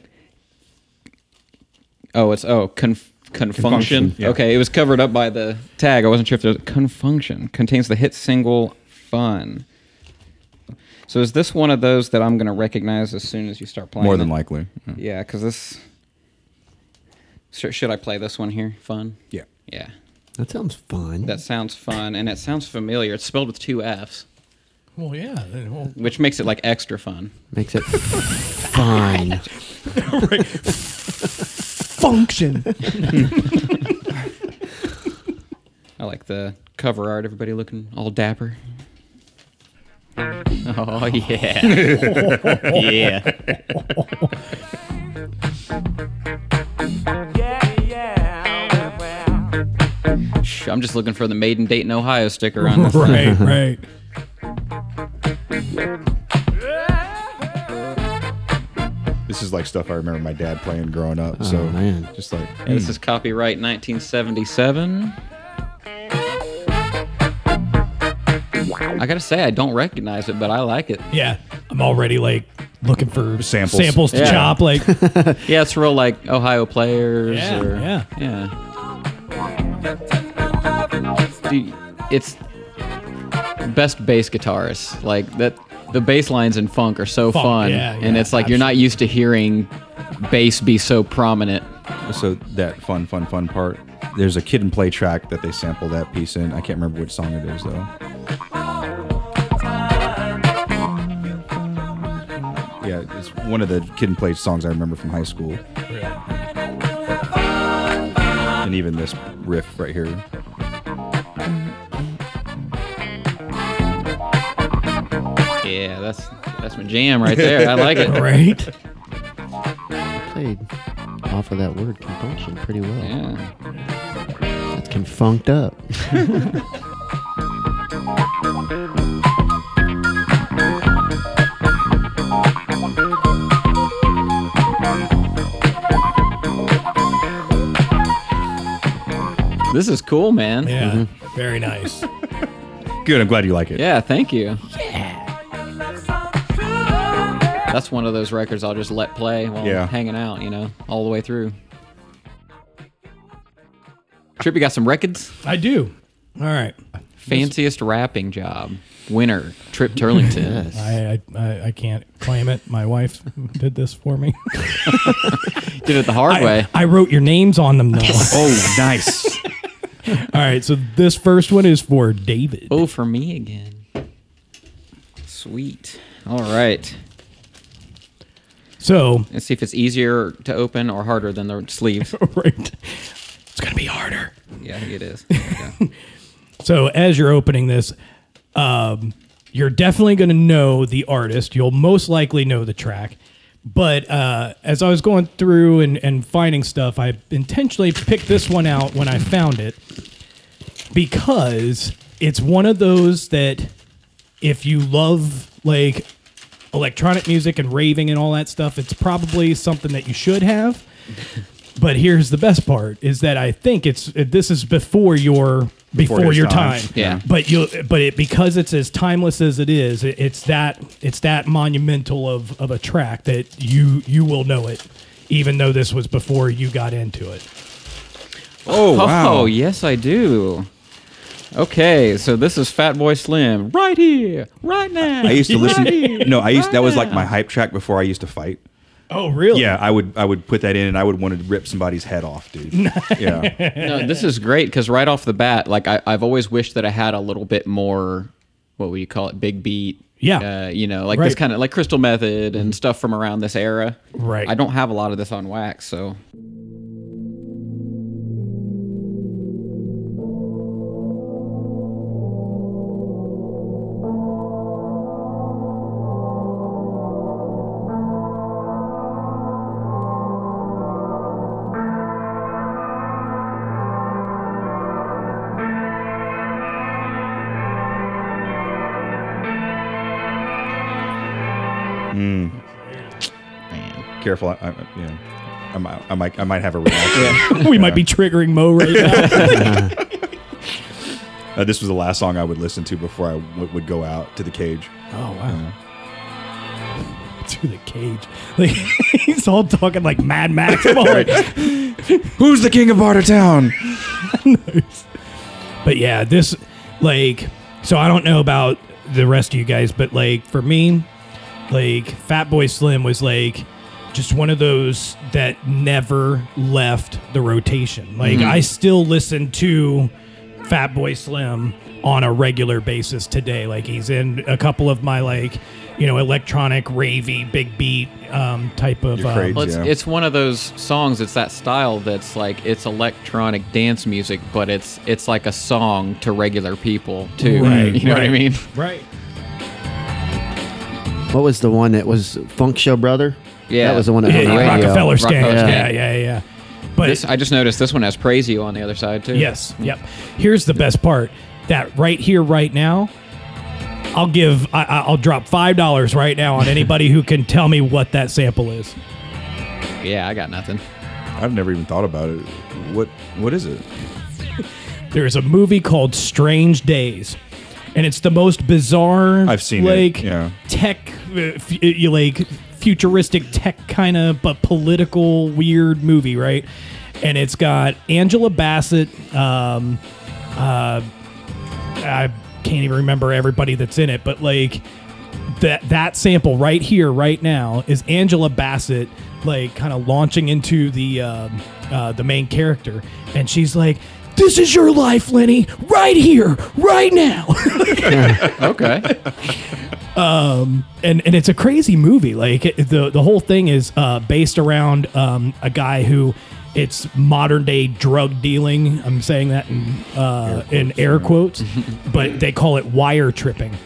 Oh, it's oh conf- confunction. Confunction, yeah. Okay, it was covered up by the tag. I wasn't sure if there's confunction contains the hit single "Fun." So is this one of those that I'm going to recognize as soon as you start playing? More than it? likely. Yeah, because this. Should, should I play this one here? Fun. Yeah. Yeah, That sounds fun. that sounds fun, and it sounds familiar. It's spelled with two F's, Well, yeah. then, well, which makes it like extra fun. Makes it fun. *laughs* function. I like the cover art. Everybody looking all dapper. Oh yeah, *laughs* yeah. Shh, I'm just looking for the Made in Dayton, Ohio sticker on *laughs* this. right, *laughs* right. This is like stuff I remember my dad playing growing up. Oh, so Oh, man. just like Yeah, this is copyright 1977. I gotta say, I don't recognize it, but I like it. Yeah, I'm already like looking for Samples. samples to Yeah. chop. Like, *laughs* Yeah, it's real like Ohio players. Yeah, or, yeah. yeah. Dude, it's best bass guitarist. Like that, the bass lines in funk are so Funk, fun, yeah, and yeah, it's like you're not used to hearing bass be so prominent. so that fun, fun, fun part. There's a kid and play track that they sample that piece in. I can't remember which song it is though. Yeah, it's one of the kid and play songs I remember from high school. And even this riff right here. Yeah, that's that's my jam right there. I like it. *laughs* right? Played off of that word compulsion pretty well. Yeah. That's confunked up. *laughs* This is cool, man. Yeah, mm-hmm. very nice. Good, I'm glad you like it. Yeah, thank you. Yeah. That's one of those records I'll just let play while Yeah. I'm hanging out, you know, all the way through. Trip, you got some records? I do. All right. Fanciest rapping job. Winner, Trip Turlington. *laughs* Yes. I, I I I can't claim it. My wife did this for me. *laughs* Did it the hard way. I, I wrote your names on them though. *laughs* Oh, nice. *laughs* All right, so this first one is for David. Oh, for me again. Sweet. All right. So, Let's see if it's easier to open or harder than the sleeve. *laughs* right, it's gonna be harder. yeah, I think it is. *laughs* Okay. So as you're opening this, um, you're definitely going to know the artist. You'll most likely know the track. But uh, as I was going through and, and finding stuff, I intentionally picked this one out when I found it because it's one of those that if you love like electronic music and raving and all that stuff, it's probably something that you should have. But here's the best part: is that I think it's this is before your before, his your time. time. Yeah. But you but it because it's as timeless as it is, it, it's that it's that monumental of of a track that you you will know it, even though this was before you got into it. Oh, oh wow! Oh, yes, I do. Okay, so this is Fatboy Slim right here, right now. I used to listen. right here, No, I used right that was like my hype track before I used to fight. Oh, really? Yeah, I would I would put that in and I would want to rip somebody's head off, dude. *laughs* Yeah. No, this is great because right off the bat, like I, I've always wished that I had a little bit more. What would you call it? Big beat. Yeah. Uh, you know, like this Right. kind of like Crystal Method and stuff from around this era. Right. I don't have a lot of this on wax, so Careful. I, I, yeah. I might, I might I might have a reaction. *laughs* *laughs* we might be triggering Mo right now. *laughs* Uh, this was the last song I would listen to before I w- would go out to the cage. oh wow. To the cage. Like, he's all talking like Mad Max. I'm all like, Who's the king of Bartertown? But yeah, this like so I don't know about the rest of you guys, but like for me, like Fat Boy Slim was like just one of those that never left the rotation. Like I still listen to Fatboy Slim on a regular basis today. Like he's in a couple of my like, you know, electronic ravey big beat um type of Your uh. Well, it's, Yeah. it's one of those songs. It's that style that's like it's electronic dance music, but it's it's like a song to regular people too. Right, *laughs* you know what I mean? right. What was the one that was Funk Show Brother? Yeah. that was the one that Yeah, was on the radio. Rockefeller Skank. Rockefeller Yeah, Skank. yeah, yeah. But This I just noticed this one has Praise You on the other side too. Yes. Yep. Here's the best part. That right here, right now, I'll give. I, I- I'll drop five dollars right now on anybody who can tell me what that sample is. Yeah, I got nothing. I've never even thought about it. What what is it? *laughs* There is a movie called Strange Days, and it's the most bizarre. I've seen it, like, yeah. Tech, uh, f- you like futuristic tech kind of, but political weird movie, right? And it's got Angela Bassett. Um, uh, I can't even remember everybody that's in it, but like that that sample right here, right now, is Angela Bassett like kind of launching into the um, uh, the main character, and she's like. This is your life, Lenny, right here, right now. *laughs* *laughs* Okay. Um, and and it's a crazy movie. Like it, the the whole thing is uh, based around um, a guy who it's modern day drug dealing. I'm saying that in uh, in air quotes, *laughs* but they call it wire tripping,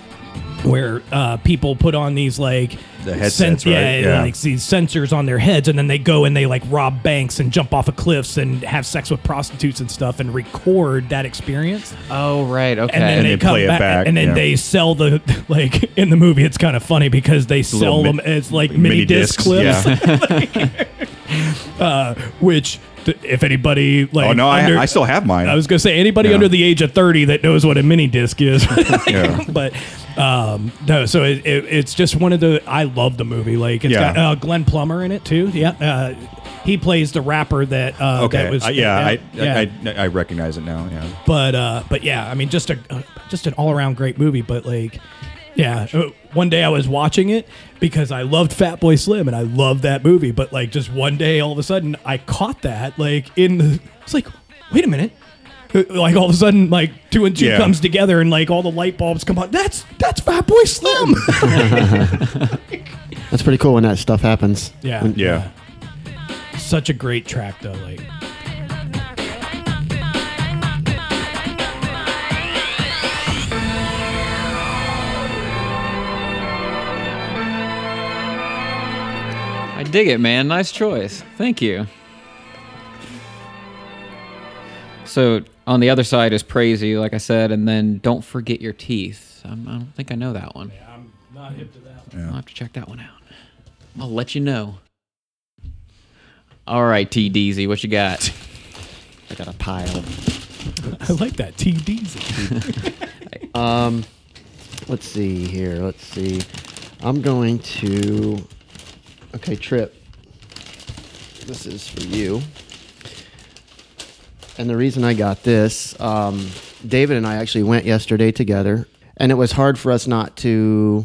where uh, people put on these like The headsets, right? yeah, Yeah. like these sensors on their heads, and then they go and they like rob banks and jump off of cliffs and have sex with prostitutes and stuff and record that experience oh right. Okay. and then And they they come play it back, back, and then yeah. they sell the *laughs* like in the movie. It's kind of funny because they sell them mi- as like mini mini, disc clips, yeah. *laughs* *laughs* uh, which if anybody like Oh no, under- I, I still have mine. I was gonna say anybody Yeah. under the age of thirty that knows what a mini disc is, Yeah. but um, no. So it, it, it's just one of the. I love the movie. Like it's Yeah. got uh, Glenn Plummer in it too. Yeah, uh, he plays the rapper that. Uh, okay. that was Uh, yeah, I, yeah. I, I I recognize it now. Yeah. but uh but yeah i mean just a uh, just an all-around great movie but like yeah uh, one day i was watching it because i loved fat boy slim and i loved that movie but like just one day all of a sudden i caught that like in the it's like wait a minute Uh, like all of a sudden, like two and two Yeah. comes together, and like all the light bulbs come on. That's that's Fat Boy Slim. *laughs* That's pretty cool when that stuff happens. yeah, When- Yeah. Such a great track, though. Like, I dig it, man. Nice choice. Thank you. So on the other side is praise you, like I said, and then don't forget your teeth. I'm, I don't think I know that one. Yeah, I'm not hip to that. I'll have to check that one out. I'll let you know. All right, T Deezy, what you got? *laughs* I got a pile. I like that T Deezy. *laughs* Um, let's see here. Let's see. I'm going to. Okay, Trip. This is for you. And the reason I got this, um, David and I actually went yesterday together, and it was hard for us not to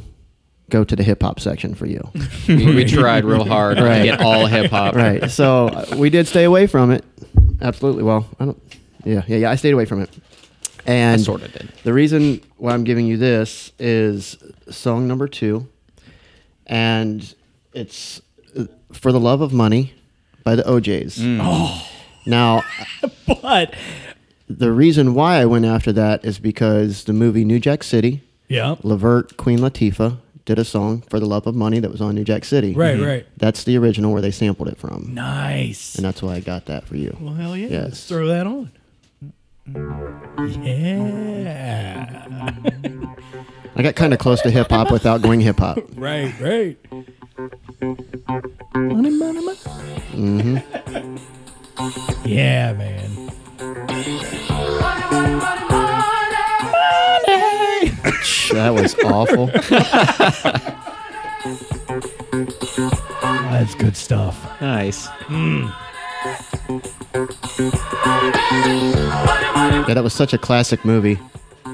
go to the hip hop section for you. we, *laughs* we tried real hard Right. to get all hip hop. right. So uh, we did stay away from it. Absolutely. Well, I don't. Yeah, yeah, yeah. I stayed away from it. And sorta did. The reason why I'm giving you this is song number two, and it's uh, "For the Love of Money" by the OJ's. Oh. Now, *laughs* but the reason why I went after that is because the movie New Jack City, yeah, Levert, Queen Latifah did a song "For the Love of Money" that was on New Jack City. Right, right. That's the original where they sampled it from. nice. and that's why I got that for you. Well, hell yeah. Yes. Let's throw that on. Yeah. I got kind of close to hip hop without going hip hop. *laughs* right, right. Money, money, money. Mm-hmm. *laughs* Yeah, man. That was awful. *laughs* That's good stuff. Nice. Hmm. Yeah, that was such a classic movie.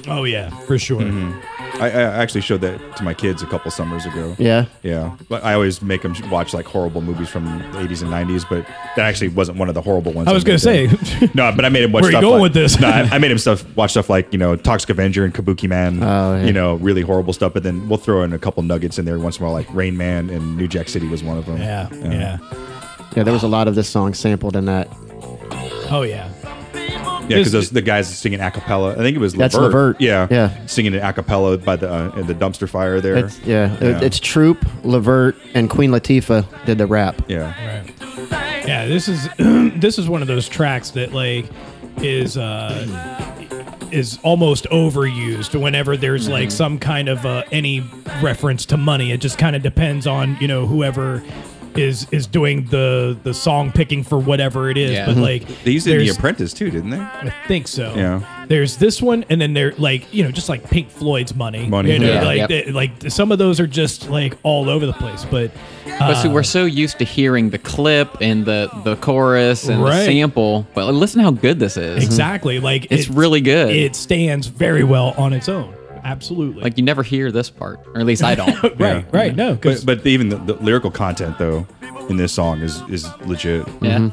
Oh yeah, for sure. Mm-hmm. I, I actually showed that to my kids a couple summers ago. Yeah. Yeah, but I always make them watch like horrible movies from the 80s and 90s, but that actually wasn't one of the horrible ones. I was gonna say. *laughs* no, but I made him watch. Where you stuff going like, with this? *laughs* no, I, I made him stuff watch stuff like you know Toxic Avenger and Kabuki Man. Oh, yeah. You know, really horrible stuff. But then we'll throw in a couple nuggets in there once in a while, like Rain Man and New Jack City was one of them. yeah, yeah. Yeah, there was a lot of this song sampled in that. Oh yeah. Yeah, because the guys singing a cappella. I think it was That's Levert. Levert. Yeah, Yeah. singing it a cappella by the uh, the dumpster fire there. It's, yeah, Yeah. it's Troop, Levert, and Queen Latifah did the rap. yeah. Right. Yeah, this is *clears throat* this is one of those tracks that like is uh is almost overused whenever there's like some kind of uh, any reference to money. It just kind of depends on you know whoever is is doing the the song picking for whatever it is. Yeah. But like They used it in The Apprentice too, didn't they? I think so. Yeah. There's this one, and then there like you know just like Pink Floyd's money. Money, You know, yeah. like Yep. they- like some of those are just like all over the place. But But see, uh, we're so used to hearing the clip and the the chorus and Right. the sample. But listen how good this is. exactly like It's it- really good. It stands very well on its own. Absolutely. Like you never hear this part, or at least I don't. *laughs* right, Yeah. right. No, But but even the, the lyrical content though in this song is is legit. yeah.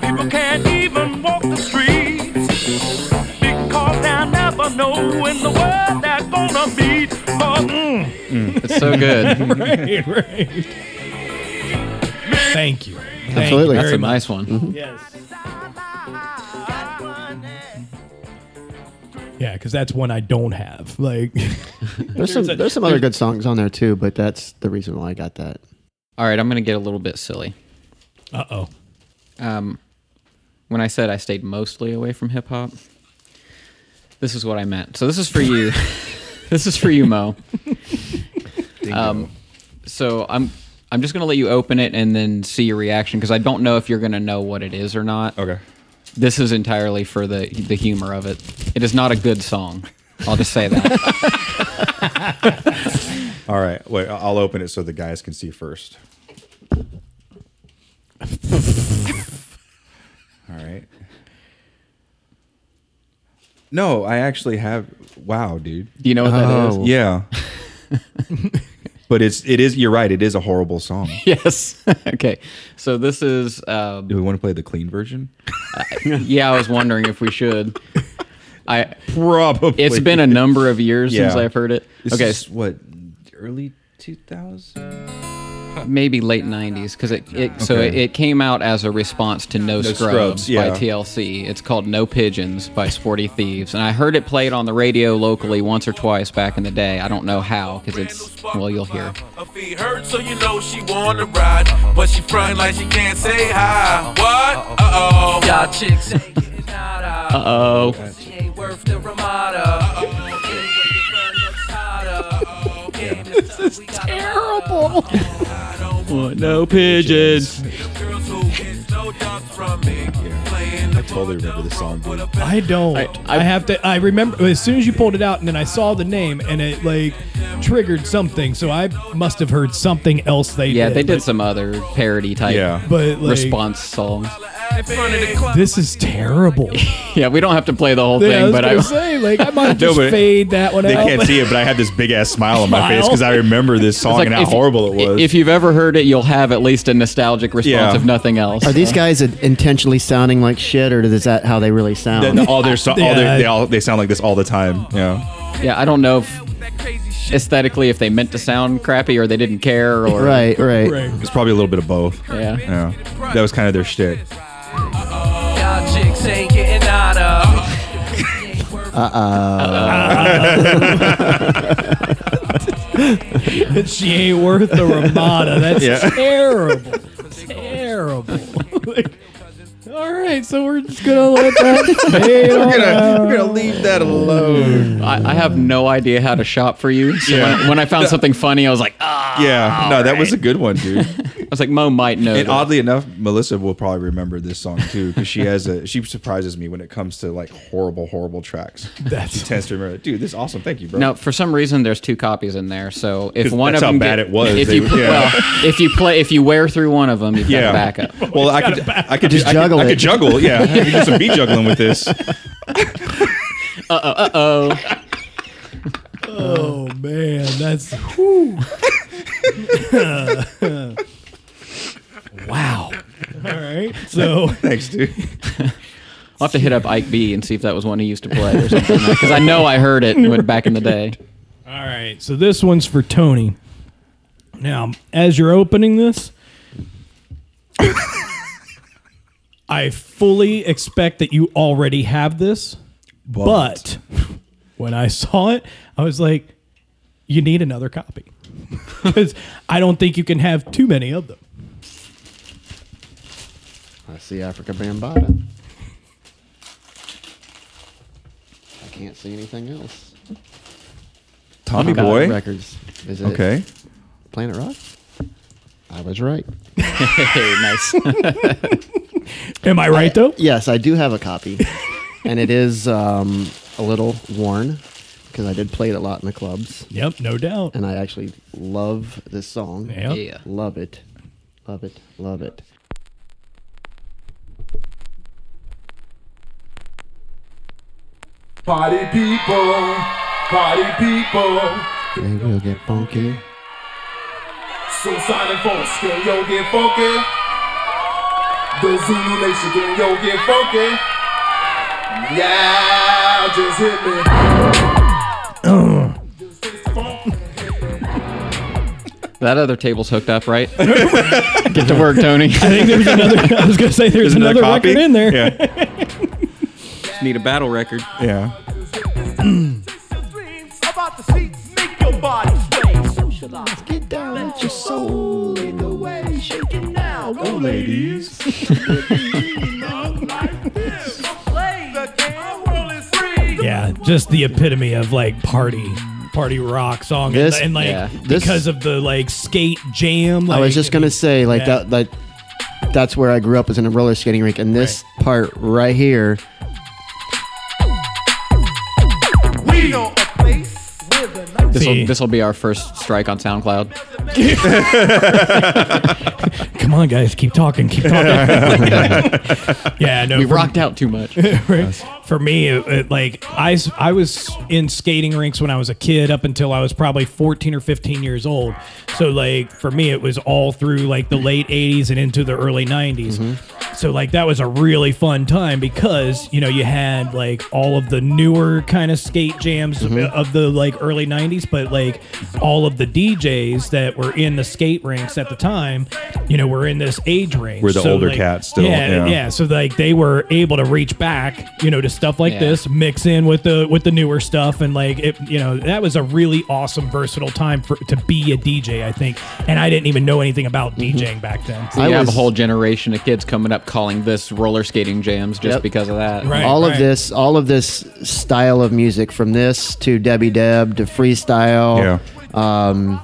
People can't even walk the streets because they'll never know in the world they're gonna meet. But, mm, It's so good. *laughs* right, right. Thank you. Thank Absolutely. That's a much. nice one. Yes. Yeah, because that's one I don't have. Like, *laughs* There's some there's some other good songs on there too, but that's the reason why I got that. All right, I'm gonna get a little bit silly. uh oh. Um, when I said I stayed mostly away from hip hop, this is what I meant. So this is for you. *laughs* this is for you, Mo. *laughs* Um, so I'm I'm just gonna let you open it and then see your reaction because I don't know if you're gonna know what it is or not. Okay. This is entirely for the the humor of it. It is not a good song. I'll just say that. *laughs* *laughs* All right. Wait, I'll open it so the guys can see first. *laughs* All right. No, I actually have. Wow, dude. Do you know what that is? Oh. Yeah. But it's it is. You're right. It is a horrible song. *laughs* yes. *laughs* okay. So this is. Um, Do we want to play the clean version? yeah, I was wondering if we should. *laughs* I. Probably. It's been a number of years since I've heard it. This okay, is what early 2000. Maybe late '90s because it, it so it, it came out as a response to No, Scrubs, Scrubs, yeah. by TLC. It's called No Pigeons by Sporty Thieves, and I heard it played on the radio locally once or twice back in the day. I don't know how because it's well, you'll hear. Her feet hurt, so you know she wanna ride. But she frontin' like she can't say hi. What? Uh oh. Y'all chicks ain't getting out of. Uh oh. She ain't worth the Ramada. This is terrible. No pigeons. I totally remember this song, dude. I don't. I, have to. I remember as soon as you pulled it out, and then I saw the name, and it like triggered something. So I must have heard something else they Yeah, did. they did but- some other parody type Yeah. But like, response songs. This is terrible. *laughs* Yeah, we don't have to play the whole Yeah, I thing, was but gonna I say like I might *laughs* No, just but fade that one They out. can't see it, but I had this big ass smile on my face because I remember this song and how if- horrible it was. If you've ever heard it, you'll have at least a nostalgic response, Yeah. if nothing else. Are these guys intentionally sounding like shit, or is that how they really sound? Then all their so- all *laughs* Yeah. their, they all they sound like this all the time. Yeah. Yeah, I don't know if aesthetically if they meant to sound crappy or they didn't care or right, right. Right. It's probably a little bit of both. Yeah. Yeah. That was kind of their shit. Y'all ain't getting out of. Uh-uh. *laughs* she ain't worth the Ramada. That's Yeah. terrible. terrible. *laughs* Like, all right, so we're just gonna let that fade on out. we're gonna leave that alone. I, I have no idea how to shop for you. So Yeah. when, when I found something funny, I was like, ah. Yeah. No, that was a good one, dude. I was like, Mo might know. And that. oddly enough, Melissa will probably remember this song too because she has a she surprises me when it comes to like horrible, horrible tracks. That's- she tends to remember. Dude, this is awesome. Thank you, bro. Now, for some reason, there's two copies in there. So if *laughs* one that's of how them bad get- it was. if They- you yeah. well, if you play, if you wear through one of them, you've yeah. got a backup. Well, I could I could Just juggle could, I could juggle. Yeah, I could do some beat juggling with this. Uh oh, Oh man, that's whew. wow. All right, so Thanks, dude. I'll have to hit up Ike B and see if that was one he used to play or something. Because I know I heard it when- back in the day. all right, so this one's for Tony. Now, as you're opening this, I fully expect that you already have this, but when I saw it, I was like, you need another copy. *laughs* Because I don't think you can have too many of them. I see Africa Bambata. I can't see anything else. Tommy God, Boy. Records. Is it Okay. Planet Rock? I was right. *laughs* Hey, nice. *laughs* *laughs* Am I right, though? Yes, I do have a copy, *laughs* and it is um, a little worn because I did play it a lot in the clubs, Yep, no doubt. and I actually love this song. Yep. Yeah. Love it, love it, love it. Party people, party people. They will get funky. So silent folks, can yo get funky? The Zulu Nation, can yo get funky? Yeah, just hit me. *laughs* that other table's hooked up, right? *laughs* Get to work, Tony. I think there's another. I was gonna say there's, another, copy? record in there. Yeah. *laughs* Need a battle record. Yeah. About the seats, make your body sway. Socialize. Get down with your soul in the way, shake it now, go ladies. *laughs* *laughs* Yeah, just the epitome of like party, party rock song, This- and, and like yeah. This- because of the like skate jam. I was just gonna say, like Yeah. that, that. That's where I grew up, was in a roller skating rink, and this part right here, We know a place where the night This See. will this will be our first strike on SoundCloud. *laughs* Come on, guys, keep talking, keep talking. *laughs* yeah, no, we for- rocked out too much. *laughs* right? For me, it, it, like I, I was in skating rinks when I was a kid up until I was probably 14 or 15 years old. So like for me, it was all through like the late 80s and into the early 90s. So like that was a really fun time because you know you had like all of the newer kind of skate jams mm-hmm. of the like early 90s, but like all of the DJs that were in the skate rinks at the time, you know, were in this age range. Were the older like, cats still, Yeah, yeah. yeah. So like they were able to reach back, you know, to stuff like Yeah. this, mix in with the with the newer stuff, and like it, you know, that was a really awesome, versatile time for to be a DJ. I think, and I didn't even know anything about mm-hmm. DJing back then. So you I have was- a whole generation of kids coming up calling this roller skating jams just Yep. because of that. Right. all of this, all of this style of music, from this to Debbie Deb to freestyle, um,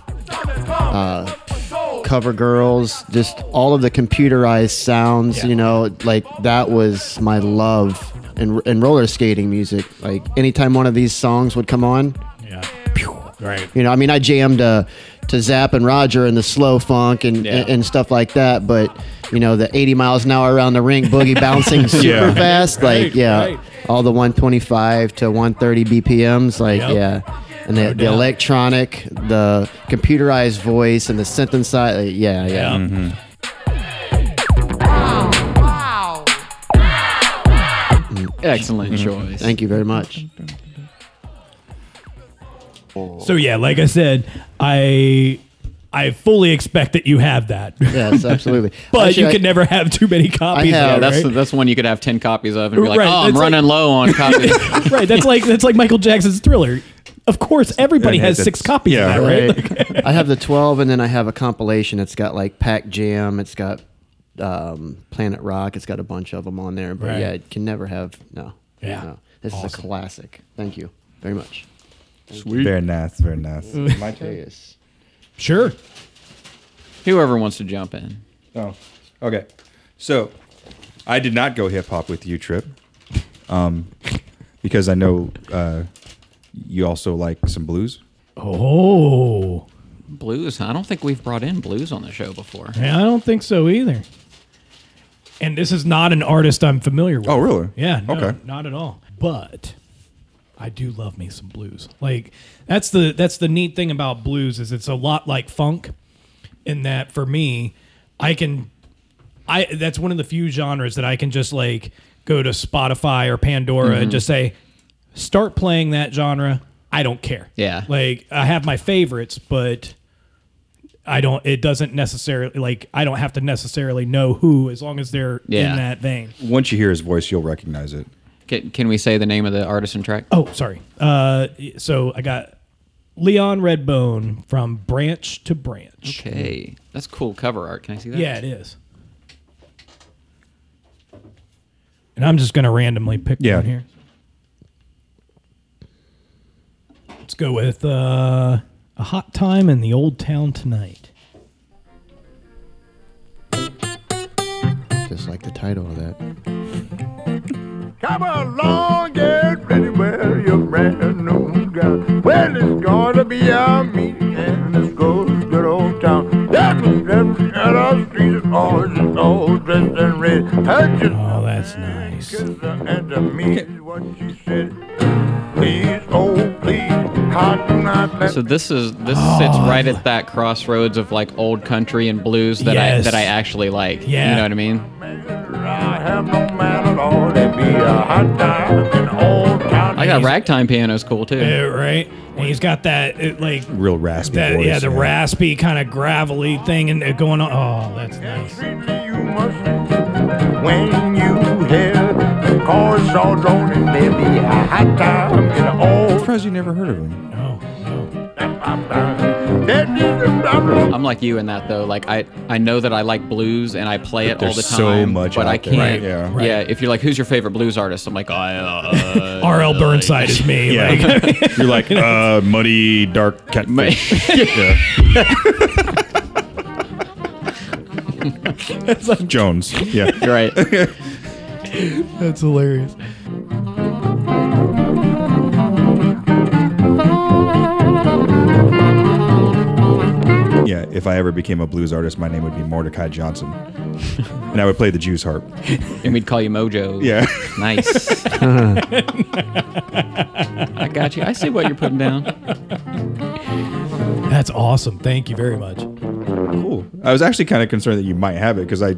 uh, cover girls, just all of the computerized sounds. Yeah. You know, like that was my love in, in roller skating music. Like anytime one of these songs would come on, Yeah. Right. you know, I mean, I jammed uh, to Zap and Roger and the slow funk and, Yeah. and stuff like that. But you know, the 80 miles an hour around the rink, boogie *laughs* bouncing super Yeah. fast, Right, like yeah, right. all the 125 to 130 BPMs, like Yep. yeah. And the, the electronic, the computerized voice, and the synthesizer, yeah, yeah. Yeah. Mm-hmm. Mm. Excellent mm-hmm. choice. Thank you very much. So yeah, like I said, I I fully expect that you have that. Yes, *laughs* absolutely. But Actually, you I- can never have too many copies. have- Yeah, of it, that's right? that's one you could have ten copies of and be like, Right, oh, I'm that's like- running low on copies. *laughs* right. That's like that's like Michael Jackson's Thriller. Of course, everybody And has six copies yeah. of that, right? Right. *laughs* I have the 12, and then I have a compilation. It's got like Pack Jam. It's got um, Planet Rock. It's got a bunch of them on there. But Right. yeah, it can never have no. Yeah. No. This is a classic. Thank you very much. Sweet. Very nice, very nice. My turn. Yes. Sure. Whoever wants to jump in. Oh, okay. So, I did not go hip hop with you, Trip, um, because I know uh, you also like some blues. Oh, Blues. I don't think we've brought in blues on the show before. yeah, I don't think so either. And this is not an artist I'm familiar with. Oh, really? Yeah. No, Okay. Not at all. But I do love me some blues. Like that's the that's the neat thing about blues is it's a lot like funk, in that for me, I can, I that's one of the few genres that I can just like go to Spotify or Pandora Mm-hmm. and just say, start playing that genre. I don't care. Yeah. Like I have my favorites, but I don't. It doesn't necessarily like I don't have to necessarily know who as long as they're Yeah. in that vein. Once you hear his voice, you'll recognize it. Can, can we say the name of the artist and track? Oh, sorry. Uh, so I got Leon Redbone from Branch to Branch. Okay, that's cool cover art. Can I see that? Yeah, it is. And I'm just gonna randomly pick Yeah. one here. Let's go with uh, a hot time in the old town tonight. Just like the title of that. Come along, get ready, wear your brand new gown. Well, it's gonna be a meeting in this good, old town. That was them at our streets, all just all dressed in red. Touching Oh, that's nice. and to me is what she said. Please, oh please, how do not let So this is this oh. sits right at that crossroads of like old country and blues that Yes. I that I actually like. Yeah. You know what I mean? I have no man at all. There be a hot time in old town. I got ragtime pianos cool too. Yeah, right. And he's got that it, like Real raspy that voice. yeah the raspy kind of gravelly thing and uh, going on. Oh, that's nice. You must when you hear the chorus all drawn and there be a hot time in the I'm old surprised you never heard of him. No, no. I'm like you in that though. Like I, I know that I like blues and I play it all the there's time. so much but out I can't. Right, yeah. Right. Yeah. If you're like, who's your favorite blues artist? I'm like, I. Uh, R.L. Burnside is me. Like, *laughs* You're like uh, muddy, dark catfish. *laughs* yeah. *laughs* *laughs* Jones. Yeah. *laughs* You're right. *laughs* that's hilarious. Yeah. If if I ever became a blues artist, my name would be Mordecai Johnson, and I would play the Jews harp. And we'd call you Mojo. Yeah. Nice. I got you. I see what you're putting down. That's awesome. Thank you very much. Cool. I was actually kind of concerned that you might have it because I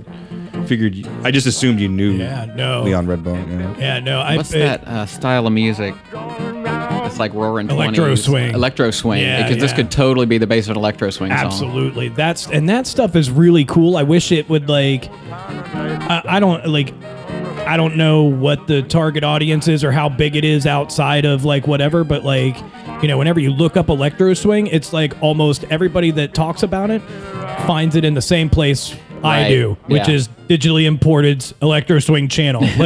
figured you, I just assumed you knew Yeah, no. Leon Redbone. Yeah. Yeah, no, I. What's it- that uh, style of music? It's like roaring 20s. Electro swing. Electro swing. Yeah, because this could totally be the base of an electro swing song. Absolutely. That's and that stuff is really cool. I wish it would like I, I don't like I don't know what the target audience is or how big it is outside of like whatever, but like you know, whenever you look up electro swing, it's like almost everybody that talks about it finds it in the same place I Right. do, which Yeah. is digitally imported electro swing channel. *laughs*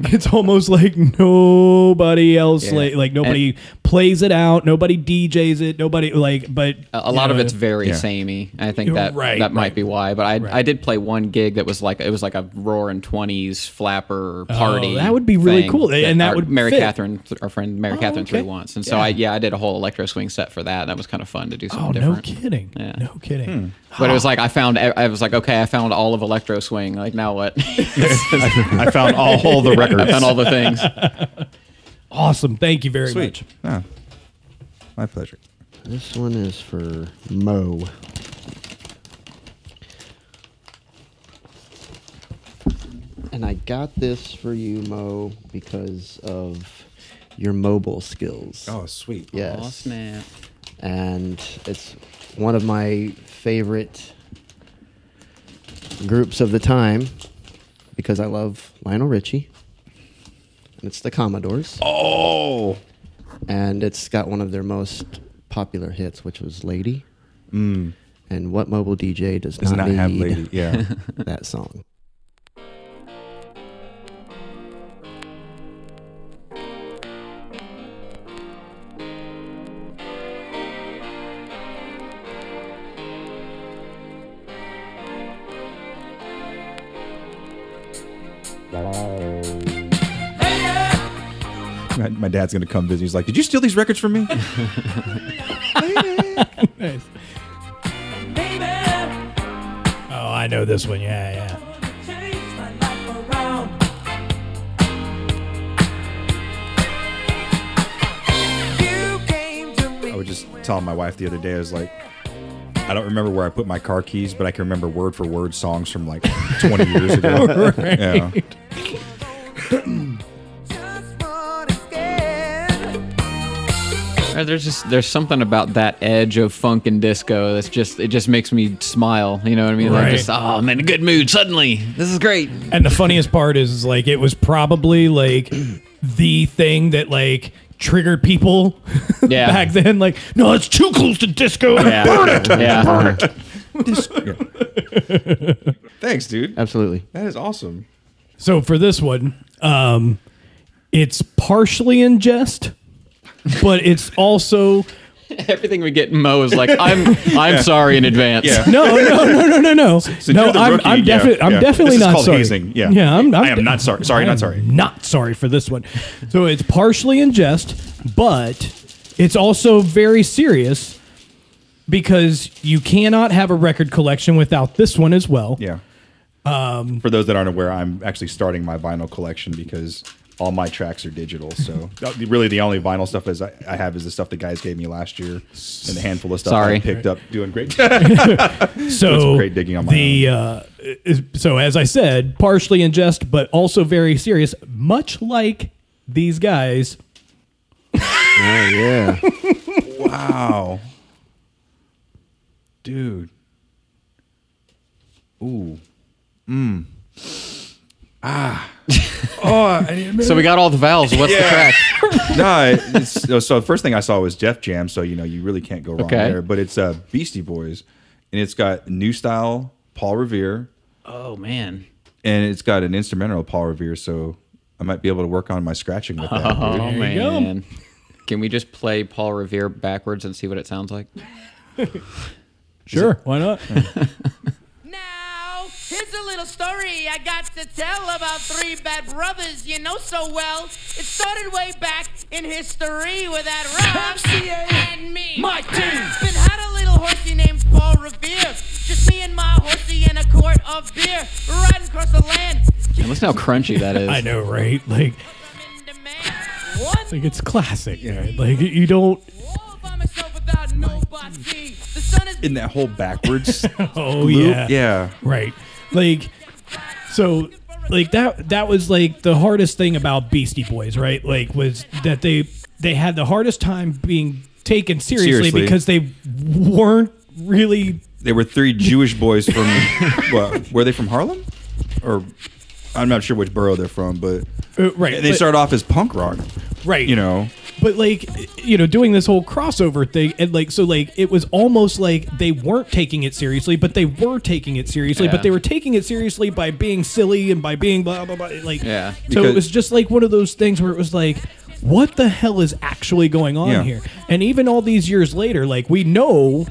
Like, it's almost like nobody else Yeah. like like nobody plays it out, nobody DJs it, nobody like but A, a lot you of it's very Yeah. samey. I think You're that right, that might right. be why. But I Right. I did play one gig that was like it was like a roaring twenties flapper oh, party. Oh, that would be really thing cool, and that our would Mary fit. Catherine, our friend Mary Oh, Catherine threw okay. once, and so Yeah. I yeah I did a whole electro swing set for that. And That was kind of fun to do oh, something Oh, no different. kidding. Yeah. No kidding. Hmm. But it was like I found I was like okay I found all of electro swing. Like now what? *laughs* I found all the records. I found all the things. Awesome. Thank you very Sweet. much. Ah, my pleasure. This one is for Mo. And I got this for you, Mo, because of your mobile skills. Oh, sweet. yes. Oh snap! and it's one of my favorite groups of the time because I love Lionel Richie. And it's the Commodores. Oh. And it's got one of their most popular hits, which was Lady. Mm. And what mobile DJ does, Does not, not need have Lady. Yeah. *laughs* that song? My, my dad's gonna come visit. He's like, "Did you steal these records from me?" *laughs* Nice. Oh, I know this one. Yeah, yeah. I was just telling my wife the other day. I was like, I don't remember where I put my car keys, but I can remember word for word songs from like 20 years ago. *laughs* Yeah. Uh, There's just there's something about that edge of funk and disco that's just it just makes me smile. You know what I mean? Like Right. just oh, I'm in a good mood suddenly. This is great. And the funniest part is, is like it was probably like the thing that like triggered people *laughs* Yeah. back then. Like, no, it's too close to disco. Yeah. *laughs* Burn it. Yeah. Burn it. Thanks, dude. Absolutely. That is awesome. So for this one, um, it's partially in jest, but it's also *laughs* Everything we get in Mo is like I'm *laughs* I'm sorry in advance. Yeah. no, no, no, no, no, no. So no, you're the I'm, rookie, I'm, yeah, defi- I'm yeah. definitely This is not called sorry. hazing, yeah. yeah. I'm, I'm I am not sorry. Sorry, I not am sorry. Not sorry for this one. So it's partially in jest, but it's also very serious because you cannot have a record collection without this one as well. Yeah. Um, For those that aren't aware, I'm actually starting my vinyl collection because all my tracks are digital. So *laughs* really, the only vinyl stuff is I, I have is the stuff the guys gave me last year, and the handful of stuff Sorry. I picked up doing great. *laughs* So some great digging on my the uh, so as I said, partially in jest, but also very serious, much like these guys. Oh, yeah. *laughs* wow, dude. Ooh. Mm. Ah. *laughs* oh, I, So we got all the vowels. What's the track? *laughs* no, it's, so- so the first thing I saw was Jeff Jam, so you know you really can't go wrong Okay. there. But it's uh, Beastie Boys, and it's got new style Paul Revere, Oh man. and it's got an instrumental Paul Revere. So I might be able to work on my scratching with that. Oh dude. you go. man. Can we just play Paul Revere backwards and see what it sounds like? *laughs* Sure, why not? Now, here's a little story I got to tell about three bad brothers you know so well. It started way back in history with that Rob and me. My team. Been had a little horsey named Paul Revere. Just me and my horsey in a quart of beer, riding across the land. And listen how crunchy that is. *laughs* I know, right? Like, like it's classic. Yeah. Like you don't. all by myself without nobody. The sun is In that whole backwards *laughs* Oh loop. yeah. Yeah. Right. Like, so, like that. That was like the hardest thing about Beastie Boys, right? Like, was that they they had the hardest time being taken seriously, Seriously. because they weren't really. They were three Jewish boys from. *laughs* what, were they from Harlem? Or I'm not sure which borough they're from, but Uh, right. they but- started off as punk rock. right. You know, but like you know doing this whole crossover thing and like so like it was almost like they weren't taking it seriously but they were taking it seriously Yeah. but they were taking it seriously by being silly and by being blah blah blah like Yeah. so it was just like one of those things where it was like what the hell is actually going on Yeah. here and even all these years later like we know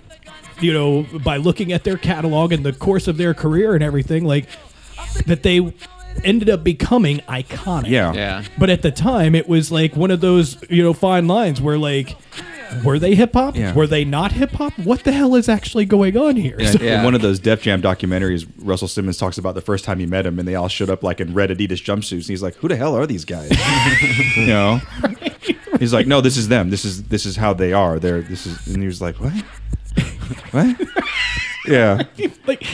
you know by looking at their catalog and the course of their career and everything like that they ended up becoming iconic yeah. Yeah. but at the time, it was like one of those, you know, fine lines where like, were they hip hop? Yeah. Were they not hip hop? What the hell is actually going on here? Yeah, So- in one of those Def Jam documentaries, Russell Simmons talks about the first time he met him, and they all showed up like in red Adidas jumpsuits. And he's like, "Who the hell are these guys?" *laughs* you know. He's like, "No, this is them. This is this is how they are. They're this is." And he was like, "What? What?" yeah, *laughs* like,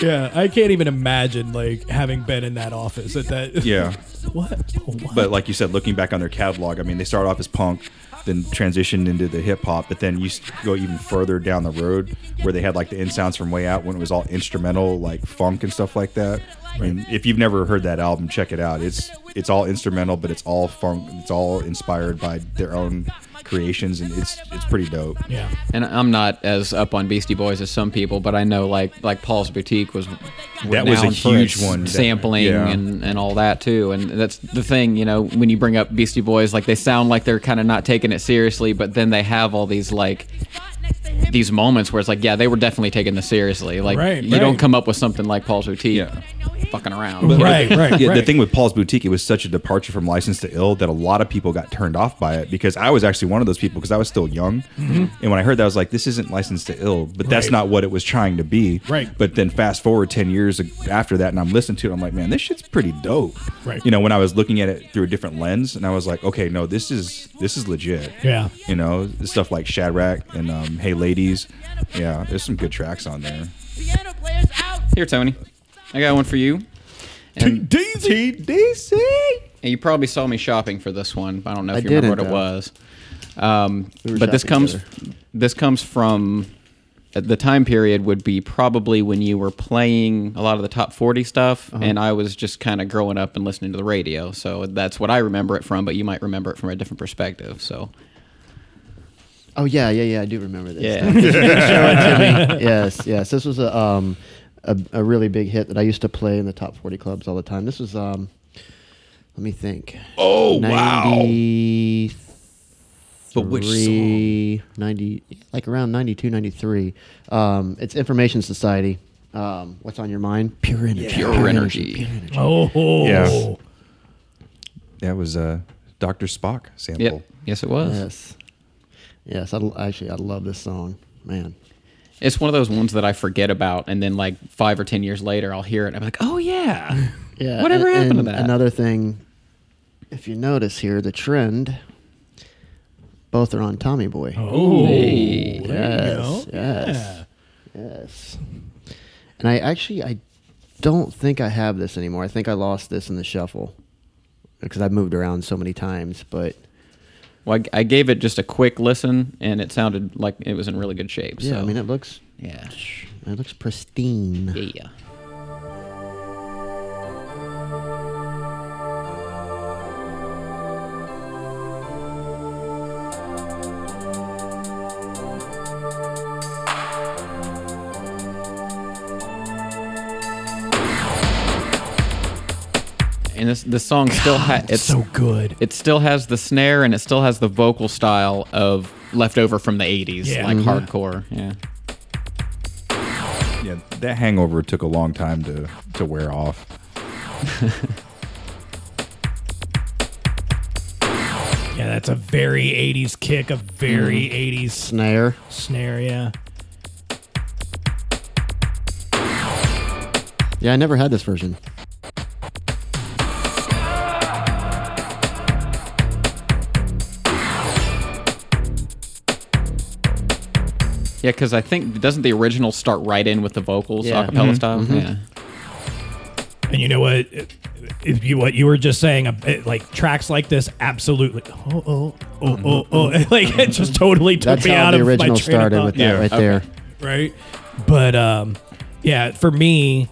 yeah, I can't even imagine like having been in that office at that. yeah. *laughs* What? what? But like you said, looking back on their catalog, I mean, they started off as punk, then transitioned into the hip hop, but then you go even further down the road where they had like the in sounds from Way Out when it was all instrumental, like funk and stuff like that. I mean, if you've never heard that album, check it out. It's it's all instrumental, but it's all funk. It's all inspired by their own creations, and it's it's pretty dope. yeah. And I'm not as up on Beastie Boys as some people, but I know like like Paul's Boutique was That was a huge one. Sampling yeah. and and all that too. And that's the thing, you know, when you bring up Beastie Boys, like they sound like they're kind of not taking it seriously, but then they have all these like these moments where it's like, yeah, they were definitely taking this seriously. Like Right, you right. don't come up with something like Paul's Boutique, Yeah. fucking around. right, right, Yeah, right. the thing with Paul's Boutique, it was such a departure from License to Ill that a lot of people got turned off by it because I was actually one of those people because I was still young. And when I heard that, I was like, this isn't License to Ill, but that's Right. not what it was trying to be. Right. But then fast forward 10 years after that, and I'm listening to it, I'm like, man, this shit's pretty dope. Right. You know, when I was looking at it through a different lens, and I was like, okay, no, this is this is legit. Yeah. You know, stuff like Shadrach and um, Hey Ladies. Yeah, there's some good tracks on there. piano players out. Here, Tony, I got one for you. And, TDC. and you probably saw me shopping for this one. I don't know if I you remember what didn't, it though. was. Um, We but this comes together. this comes from uh, the time period would be probably when you were playing a lot of the top 40 stuff Uh-huh. and I was just kind of growing up and listening to the radio. So that's what I remember it from, but you might remember it from a different perspective. So Oh yeah, yeah, yeah. I do remember this. Yeah. stuff. 'Cause *laughs* you did show it to me. *laughs* Yes, yes. This was a um a, a really big hit that I used to play in the top forty clubs all the time. This was um let me think. Oh, wow. But which song? 90 like around 92, 93. Um it's Information Society. Um what's on your mind? Pure energy. Pure energy. Pure energy. Oh, Yeah. That was uh, Dr. Spock sample. yep. Yes, it was. Yes. Yes, I actually I love this song. Man. It's one of those ones that I forget about, and then like five or ten years later, I'll hear it. and I'm like, oh yeah, *laughs* Yeah. Whatever and- happened to that? Another thing, if you notice here, the trend, both are on Tommy Boy. Oh, Hey. there you go. Yes, yes. Yeah. Yes. And I actually I don't think I have this anymore. I think I lost this in the shuffle because I've moved around so many times. But Well, I, I gave it just a quick listen, and it sounded like it was in really good shape. yeah, so, I mean it looks yeah, it looks pristine. yeah. and this the song God, still has it's so good. It still has the snare and it still has the vocal style of leftover from the '80s, yeah. like mm-hmm. hardcore. Yeah. Yeah, that hangover took a long time to to wear off. *laughs* yeah, that's a very '80s kick, a very mm. '80s snare. Snare, yeah. Yeah, I never had this version. Yeah, because I think doesn't the original start right in with the vocals, Yeah. acapella Mhm. style? Mhm. Yeah. And you know what? If you what you were just saying, uh, it- like tracks like this, absolutely. Oh oh oh oh oh! *laughs* Like it just totally took That's me how out the of my original train of started thought. with that right there. right? But um, yeah, for me,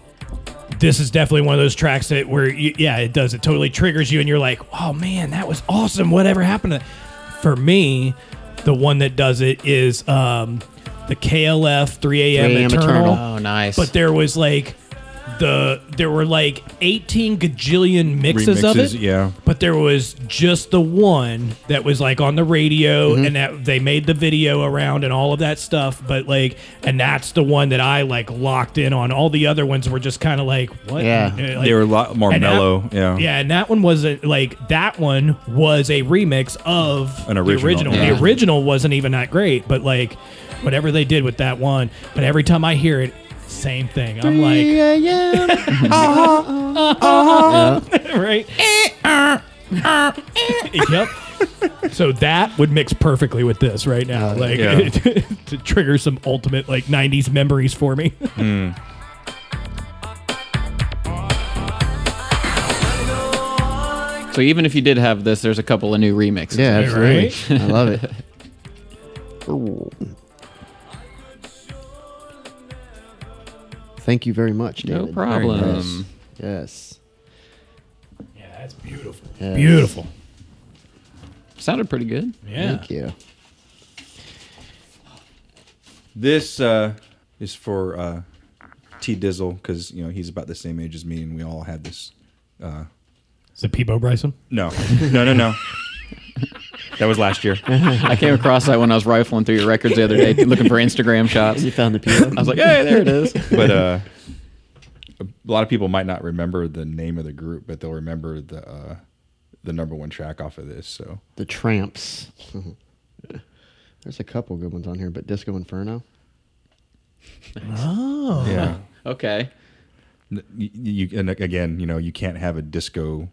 this is definitely one of those tracks that where you, yeah, it does. It totally triggers you, and you're like, oh man, that was awesome. Whatever happened to? For me, the one that does it is um, the KLF 3 a.m. 3 a.m. Eternal. Eternal. Oh, nice. But there was like the there were like 18 gajillion mixes of it. Remixes, yeah. But there was just the one that was like on the radio Mm-hmm. and that they made the video around and all of that stuff. But like, and that's the one that I like locked in on. All the other ones were just kind of like, what? Yeah. Uh, like- they were a lot more and that- mellow. yeah. yeah, and that one wasn't like that one was a remix of An the original, original. yeah. The original wasn't even that great, but like whatever they did with that one. But every time I hear it, same thing. I'm like, *laughs* uh-huh. *laughs* right? *laughs* yep. So that would mix perfectly with this right now, like Yeah. to trigger some ultimate like '90s memories for me. Hmm. So even if you did have this, there's a couple of new remixes. Yeah, absolutely. Right? I love it. Thank you very much, No David. problem. Yes. yeah, that's beautiful. Yes. Beautiful. Sounded pretty good. Yeah. Thank you. This uh, is for uh, T Dizzle because you know he's about the same age as me, and we all had this. Uh, Is it Peabo Bryson? no, *laughs* no, no, no. That was last year. *laughs* I came across that when I was rifling through your records the other day, looking for Instagram shots. You found the people. I was like, hey, there it is. *laughs* but uh, a lot of people might not remember the name of the group, but they'll remember the uh, the number one track off of this. So the Tramps. There's a couple good ones on here, but Disco Inferno. Oh. yeah, Okay. You, you and again, you know, you can't have a disco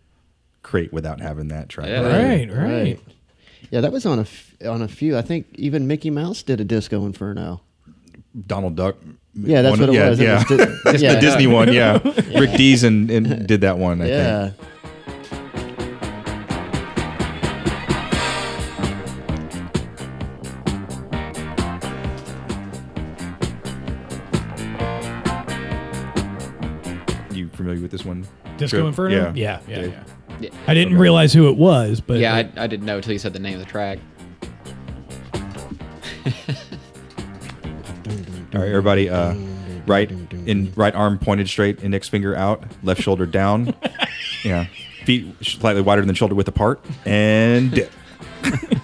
crate without having that track. Yeah. Right, right. Yeah, that was on a f- on a few. I think even Mickey Mouse did a Disco Inferno. Donald Duck. Yeah, that's one- what it yeah, was. It Yeah, was di- *laughs* It's yeah. the Disney one. *laughs* Yeah, Rick Dees and, and did that one. I yeah. think. You familiar with this one? Disco Trip? Inferno? Yeah. Yeah, yeah, Dave? Yeah. I didn't realize who it was, but Yeah, I, I didn't know until you said the name of the track. All right, everybody. Uh, right in right arm pointed straight, index finger out, left shoulder down. *laughs* yeah, feet slightly wider than shoulder width apart, and *laughs*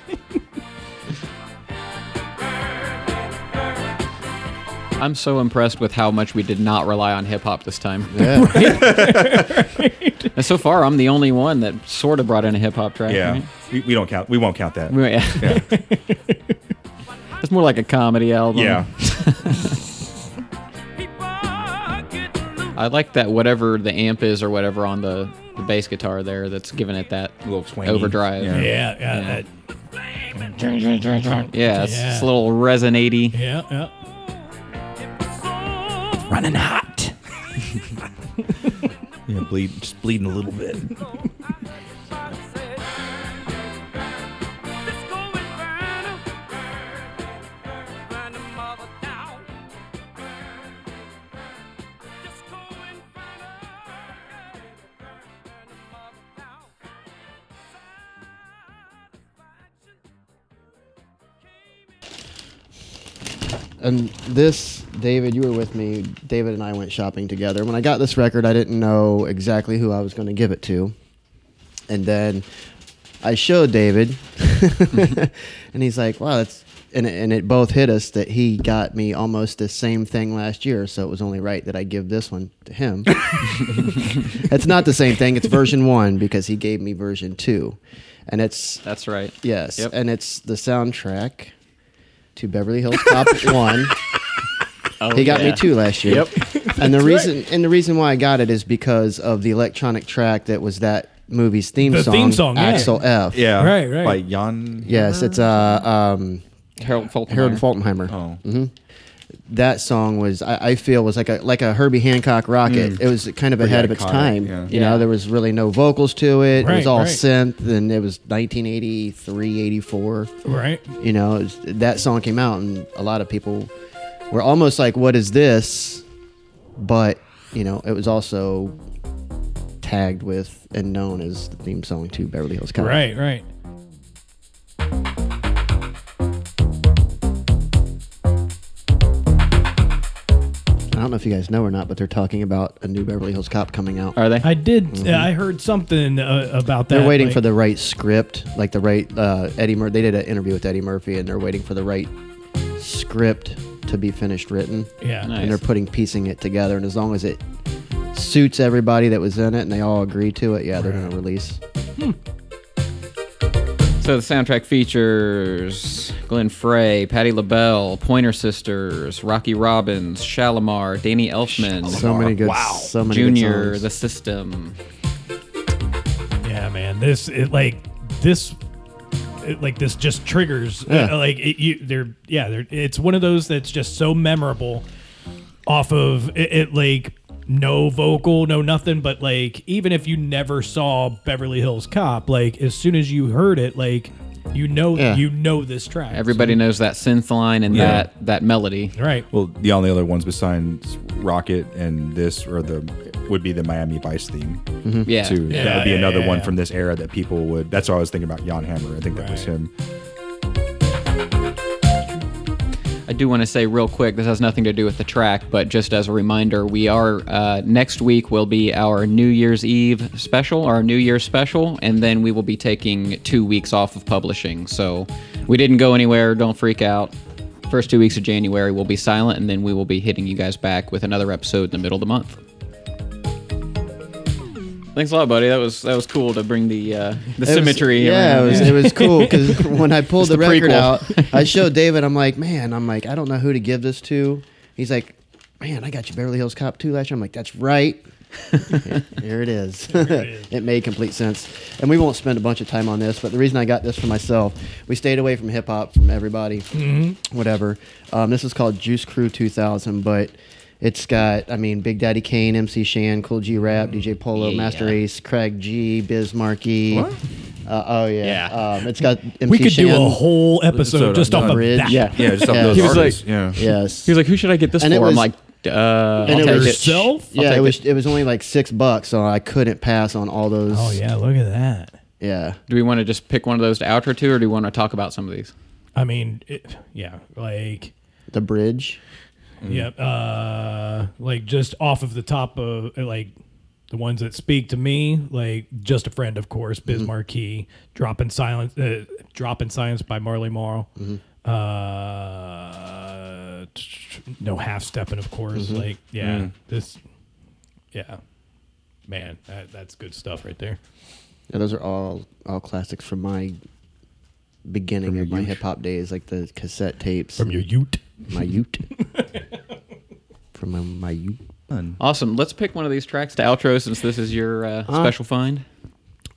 I'm so impressed with how much we did not rely on hip hop this time. Yeah. *laughs* *laughs* And so far, I'm the only one that sort of brought in a hip hop track. Yeah, right? we, we don't count. We won't count that. Yeah. Yeah. *laughs* it's more like a comedy album. Yeah. I like that whatever the amp is or whatever on the, the bass guitar there that's giving it that A little twangy. overdrive. Yeah. yeah, yeah, that- Yeah, it's, Yeah. it's a little resonate yeah, yeah. Running hot. *laughs* Yeah, bleed, just bleeding a little bit. And this, David, you were with me. David and I went shopping together. When I got this record, I didn't know exactly who I was going to give it to. And then I showed David, *laughs* and he's like, wow, that's. And it, and it both hit us that he got me almost the same thing last year, so it was only right that I give this one to him. *laughs* it's not the same thing. It's version one because he gave me version two, and it's That's right. Yes, Yep. and it's the soundtrack to Beverly Hills Cop *laughs* One. Oh, he got yeah. me too last year. Yep. And *laughs* the reason and the reason why I got it is because of the electronic track that was that movie's theme The song. theme song, yeah. Axel F. Yeah. Right, right. By Jan. Yes, it's uh um Harold Faltermeyer. Harold Faltenheimer. Oh. hmm That song was I, I feel was like a like a Herbie Hancock Rockit. It was kind of Pretty ahead of its iconic, time. yeah. You Yeah. know, there was really no vocals to it. it Right, was all right. synth, and it was 1983, 84. Right. You know, was- that song came out, and a lot of people were almost like, "What is this?" But you know, it was also tagged with and known as the theme song to Beverly Hills Cop. Right. Right. I don't know if you guys know or not, but they're talking about a new Beverly Hills Cop coming out. Are they? I did. uh, I heard something uh, about that. They're waiting like- for the right script, like the right uh, Eddie Murphy. They did an interview with Eddie Murphy, and they're waiting for the right script to be finished written. Yeah. Nice. And they're putting piecing it together, and as long as it suits everybody that was in it, and they all agree to it, yeah, they're going to release. Hmm. So the soundtrack features Glenn Frey, Patti LaBelle, Pointer Sisters, Rockie Robbins, Shalimar, Danny Elfman, So many good, Wow. so many Junior, good songs. The System. Yeah, man. This it like this. It, like this just triggers Yeah. uh, like it, you they're yeah they're it's one of those that's just so memorable off of it, it like no vocal no nothing but like even if you never saw Beverly Hills Cop like as soon as you heard it like you know Yeah. you know this track Everybody knows that synth line and Yeah. that that melody. So- right Well, the only other ones besides Rockit and this or the would be the Miami Vice theme Yeah. too. Yeah, that would be yeah, another yeah, one yeah. from this era that people would. That's what I was thinking about. Jan Hammer. I think that was Right. him. I do want to say real quick, this has nothing to do with the track, but just as a reminder, we are uh, next week will be our New Year's Eve special, our New Year's special, and then we will be taking two weeks off of publishing. So we didn't go anywhere. Don't freak out. First two weeks of January, we'll be silent, and then we will be hitting you guys back with another episode in the middle of the month. Thanks a lot, buddy. That was that was cool to bring the uh, the It was- symmetry. yeah, it was it was cool because *laughs* when I pulled the, the record prequel. out, I *laughs* showed David. I'm like, man, I'm like, I don't know who to give this to. He's like, man, I got you Beverly Hills Cop 2 last year. I'm like, that's right. Here- *laughs* Here it is. it made complete sense. And we won't spend a bunch of time on this, but the reason I got this for myself, we stayed away from hip hop from everybody, whatever. Um, this is called Juice Crew 2000, but it's got, I mean, Big Daddy Kane, MC Shan, Kool G Rap, DJ Polo, Yeah. Masta Ace, Craig G, Biz Markie. What? Uh, oh yeah. Yeah. Um, it's got MC we could Shan. do a whole episode So, just off of that Yeah. Yeah, just off Yeah. those He was artists. yeah. Yes. He was like, "Who should I get this And it for?" was- I'm like, uh, and I'll it was. Yourself? Yeah, it was it was only like six bucks, so I couldn't pass on all those. oh yeah look at that yeah. Do we want to just pick one of those to outro to, or do we want to talk about some of these? I mean it, yeah like The bridge. Yeah, uh, like just off of the top of like the ones that speak to me, like just a friend, of course, Biz Markie, Drop in Silence, uh, Droppin' Science by Marley Marl, uh, no half stepping, of course. Like, yeah, this, yeah, man, that, that's good stuff right there. Yeah, those are all all classics from my beginning of my hip hop days, like the cassette tapes. From your Ute. My Ute. *laughs* from my, my Ute. Awesome. Let's pick one of these tracks to outro since this is your uh, special find.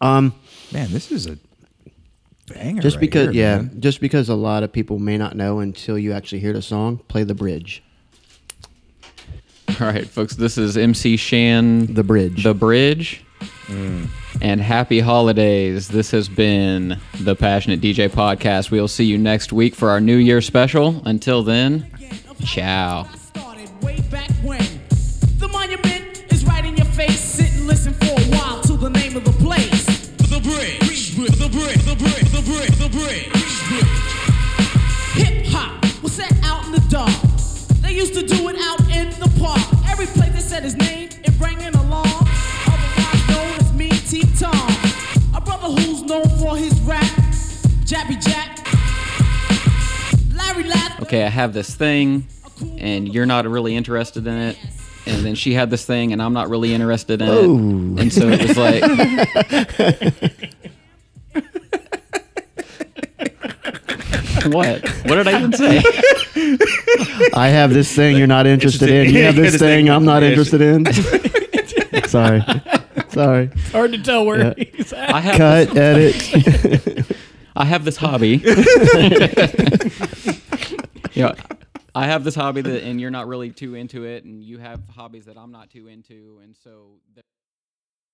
Um, Man, this is a banger. just right because, here, yeah, man. just because a lot of people may not know until you actually hear the song, play the bridge. All right, folks. This is MC Shan, The bridge. the bridge, and happy holidays. This has been the Passionate DJ podcast. We'll see you next week for our New Year special. Until then, ciao. started way back when. The monument is right in your face. Sit and listen for a while to the name of the place. The bridge, the bridge, the bridge, the bridge, the bridge. Hip hop was set out in the dark. They used to do it out in the park. Every place they said his name, it rang an alarm. Tom. A brother who's known for his rap. Jappy Jack. Larry Ladd. okay, I have this thing, and you're not really interested in it. And then she had this thing, and I'm not really interested in it. And so it was like, *laughs* what? What did I even say? I have this thing you're not interested in. You have this thing I'm not interested in. Sorry. Sorry. It's hard to tell where Yeah. he's at. I have Cut, this, edit. *laughs* I have this hobby. *laughs* yeah, I have this hobby that, and you're not really too into it, and you have hobbies that I'm not too into, and so. The,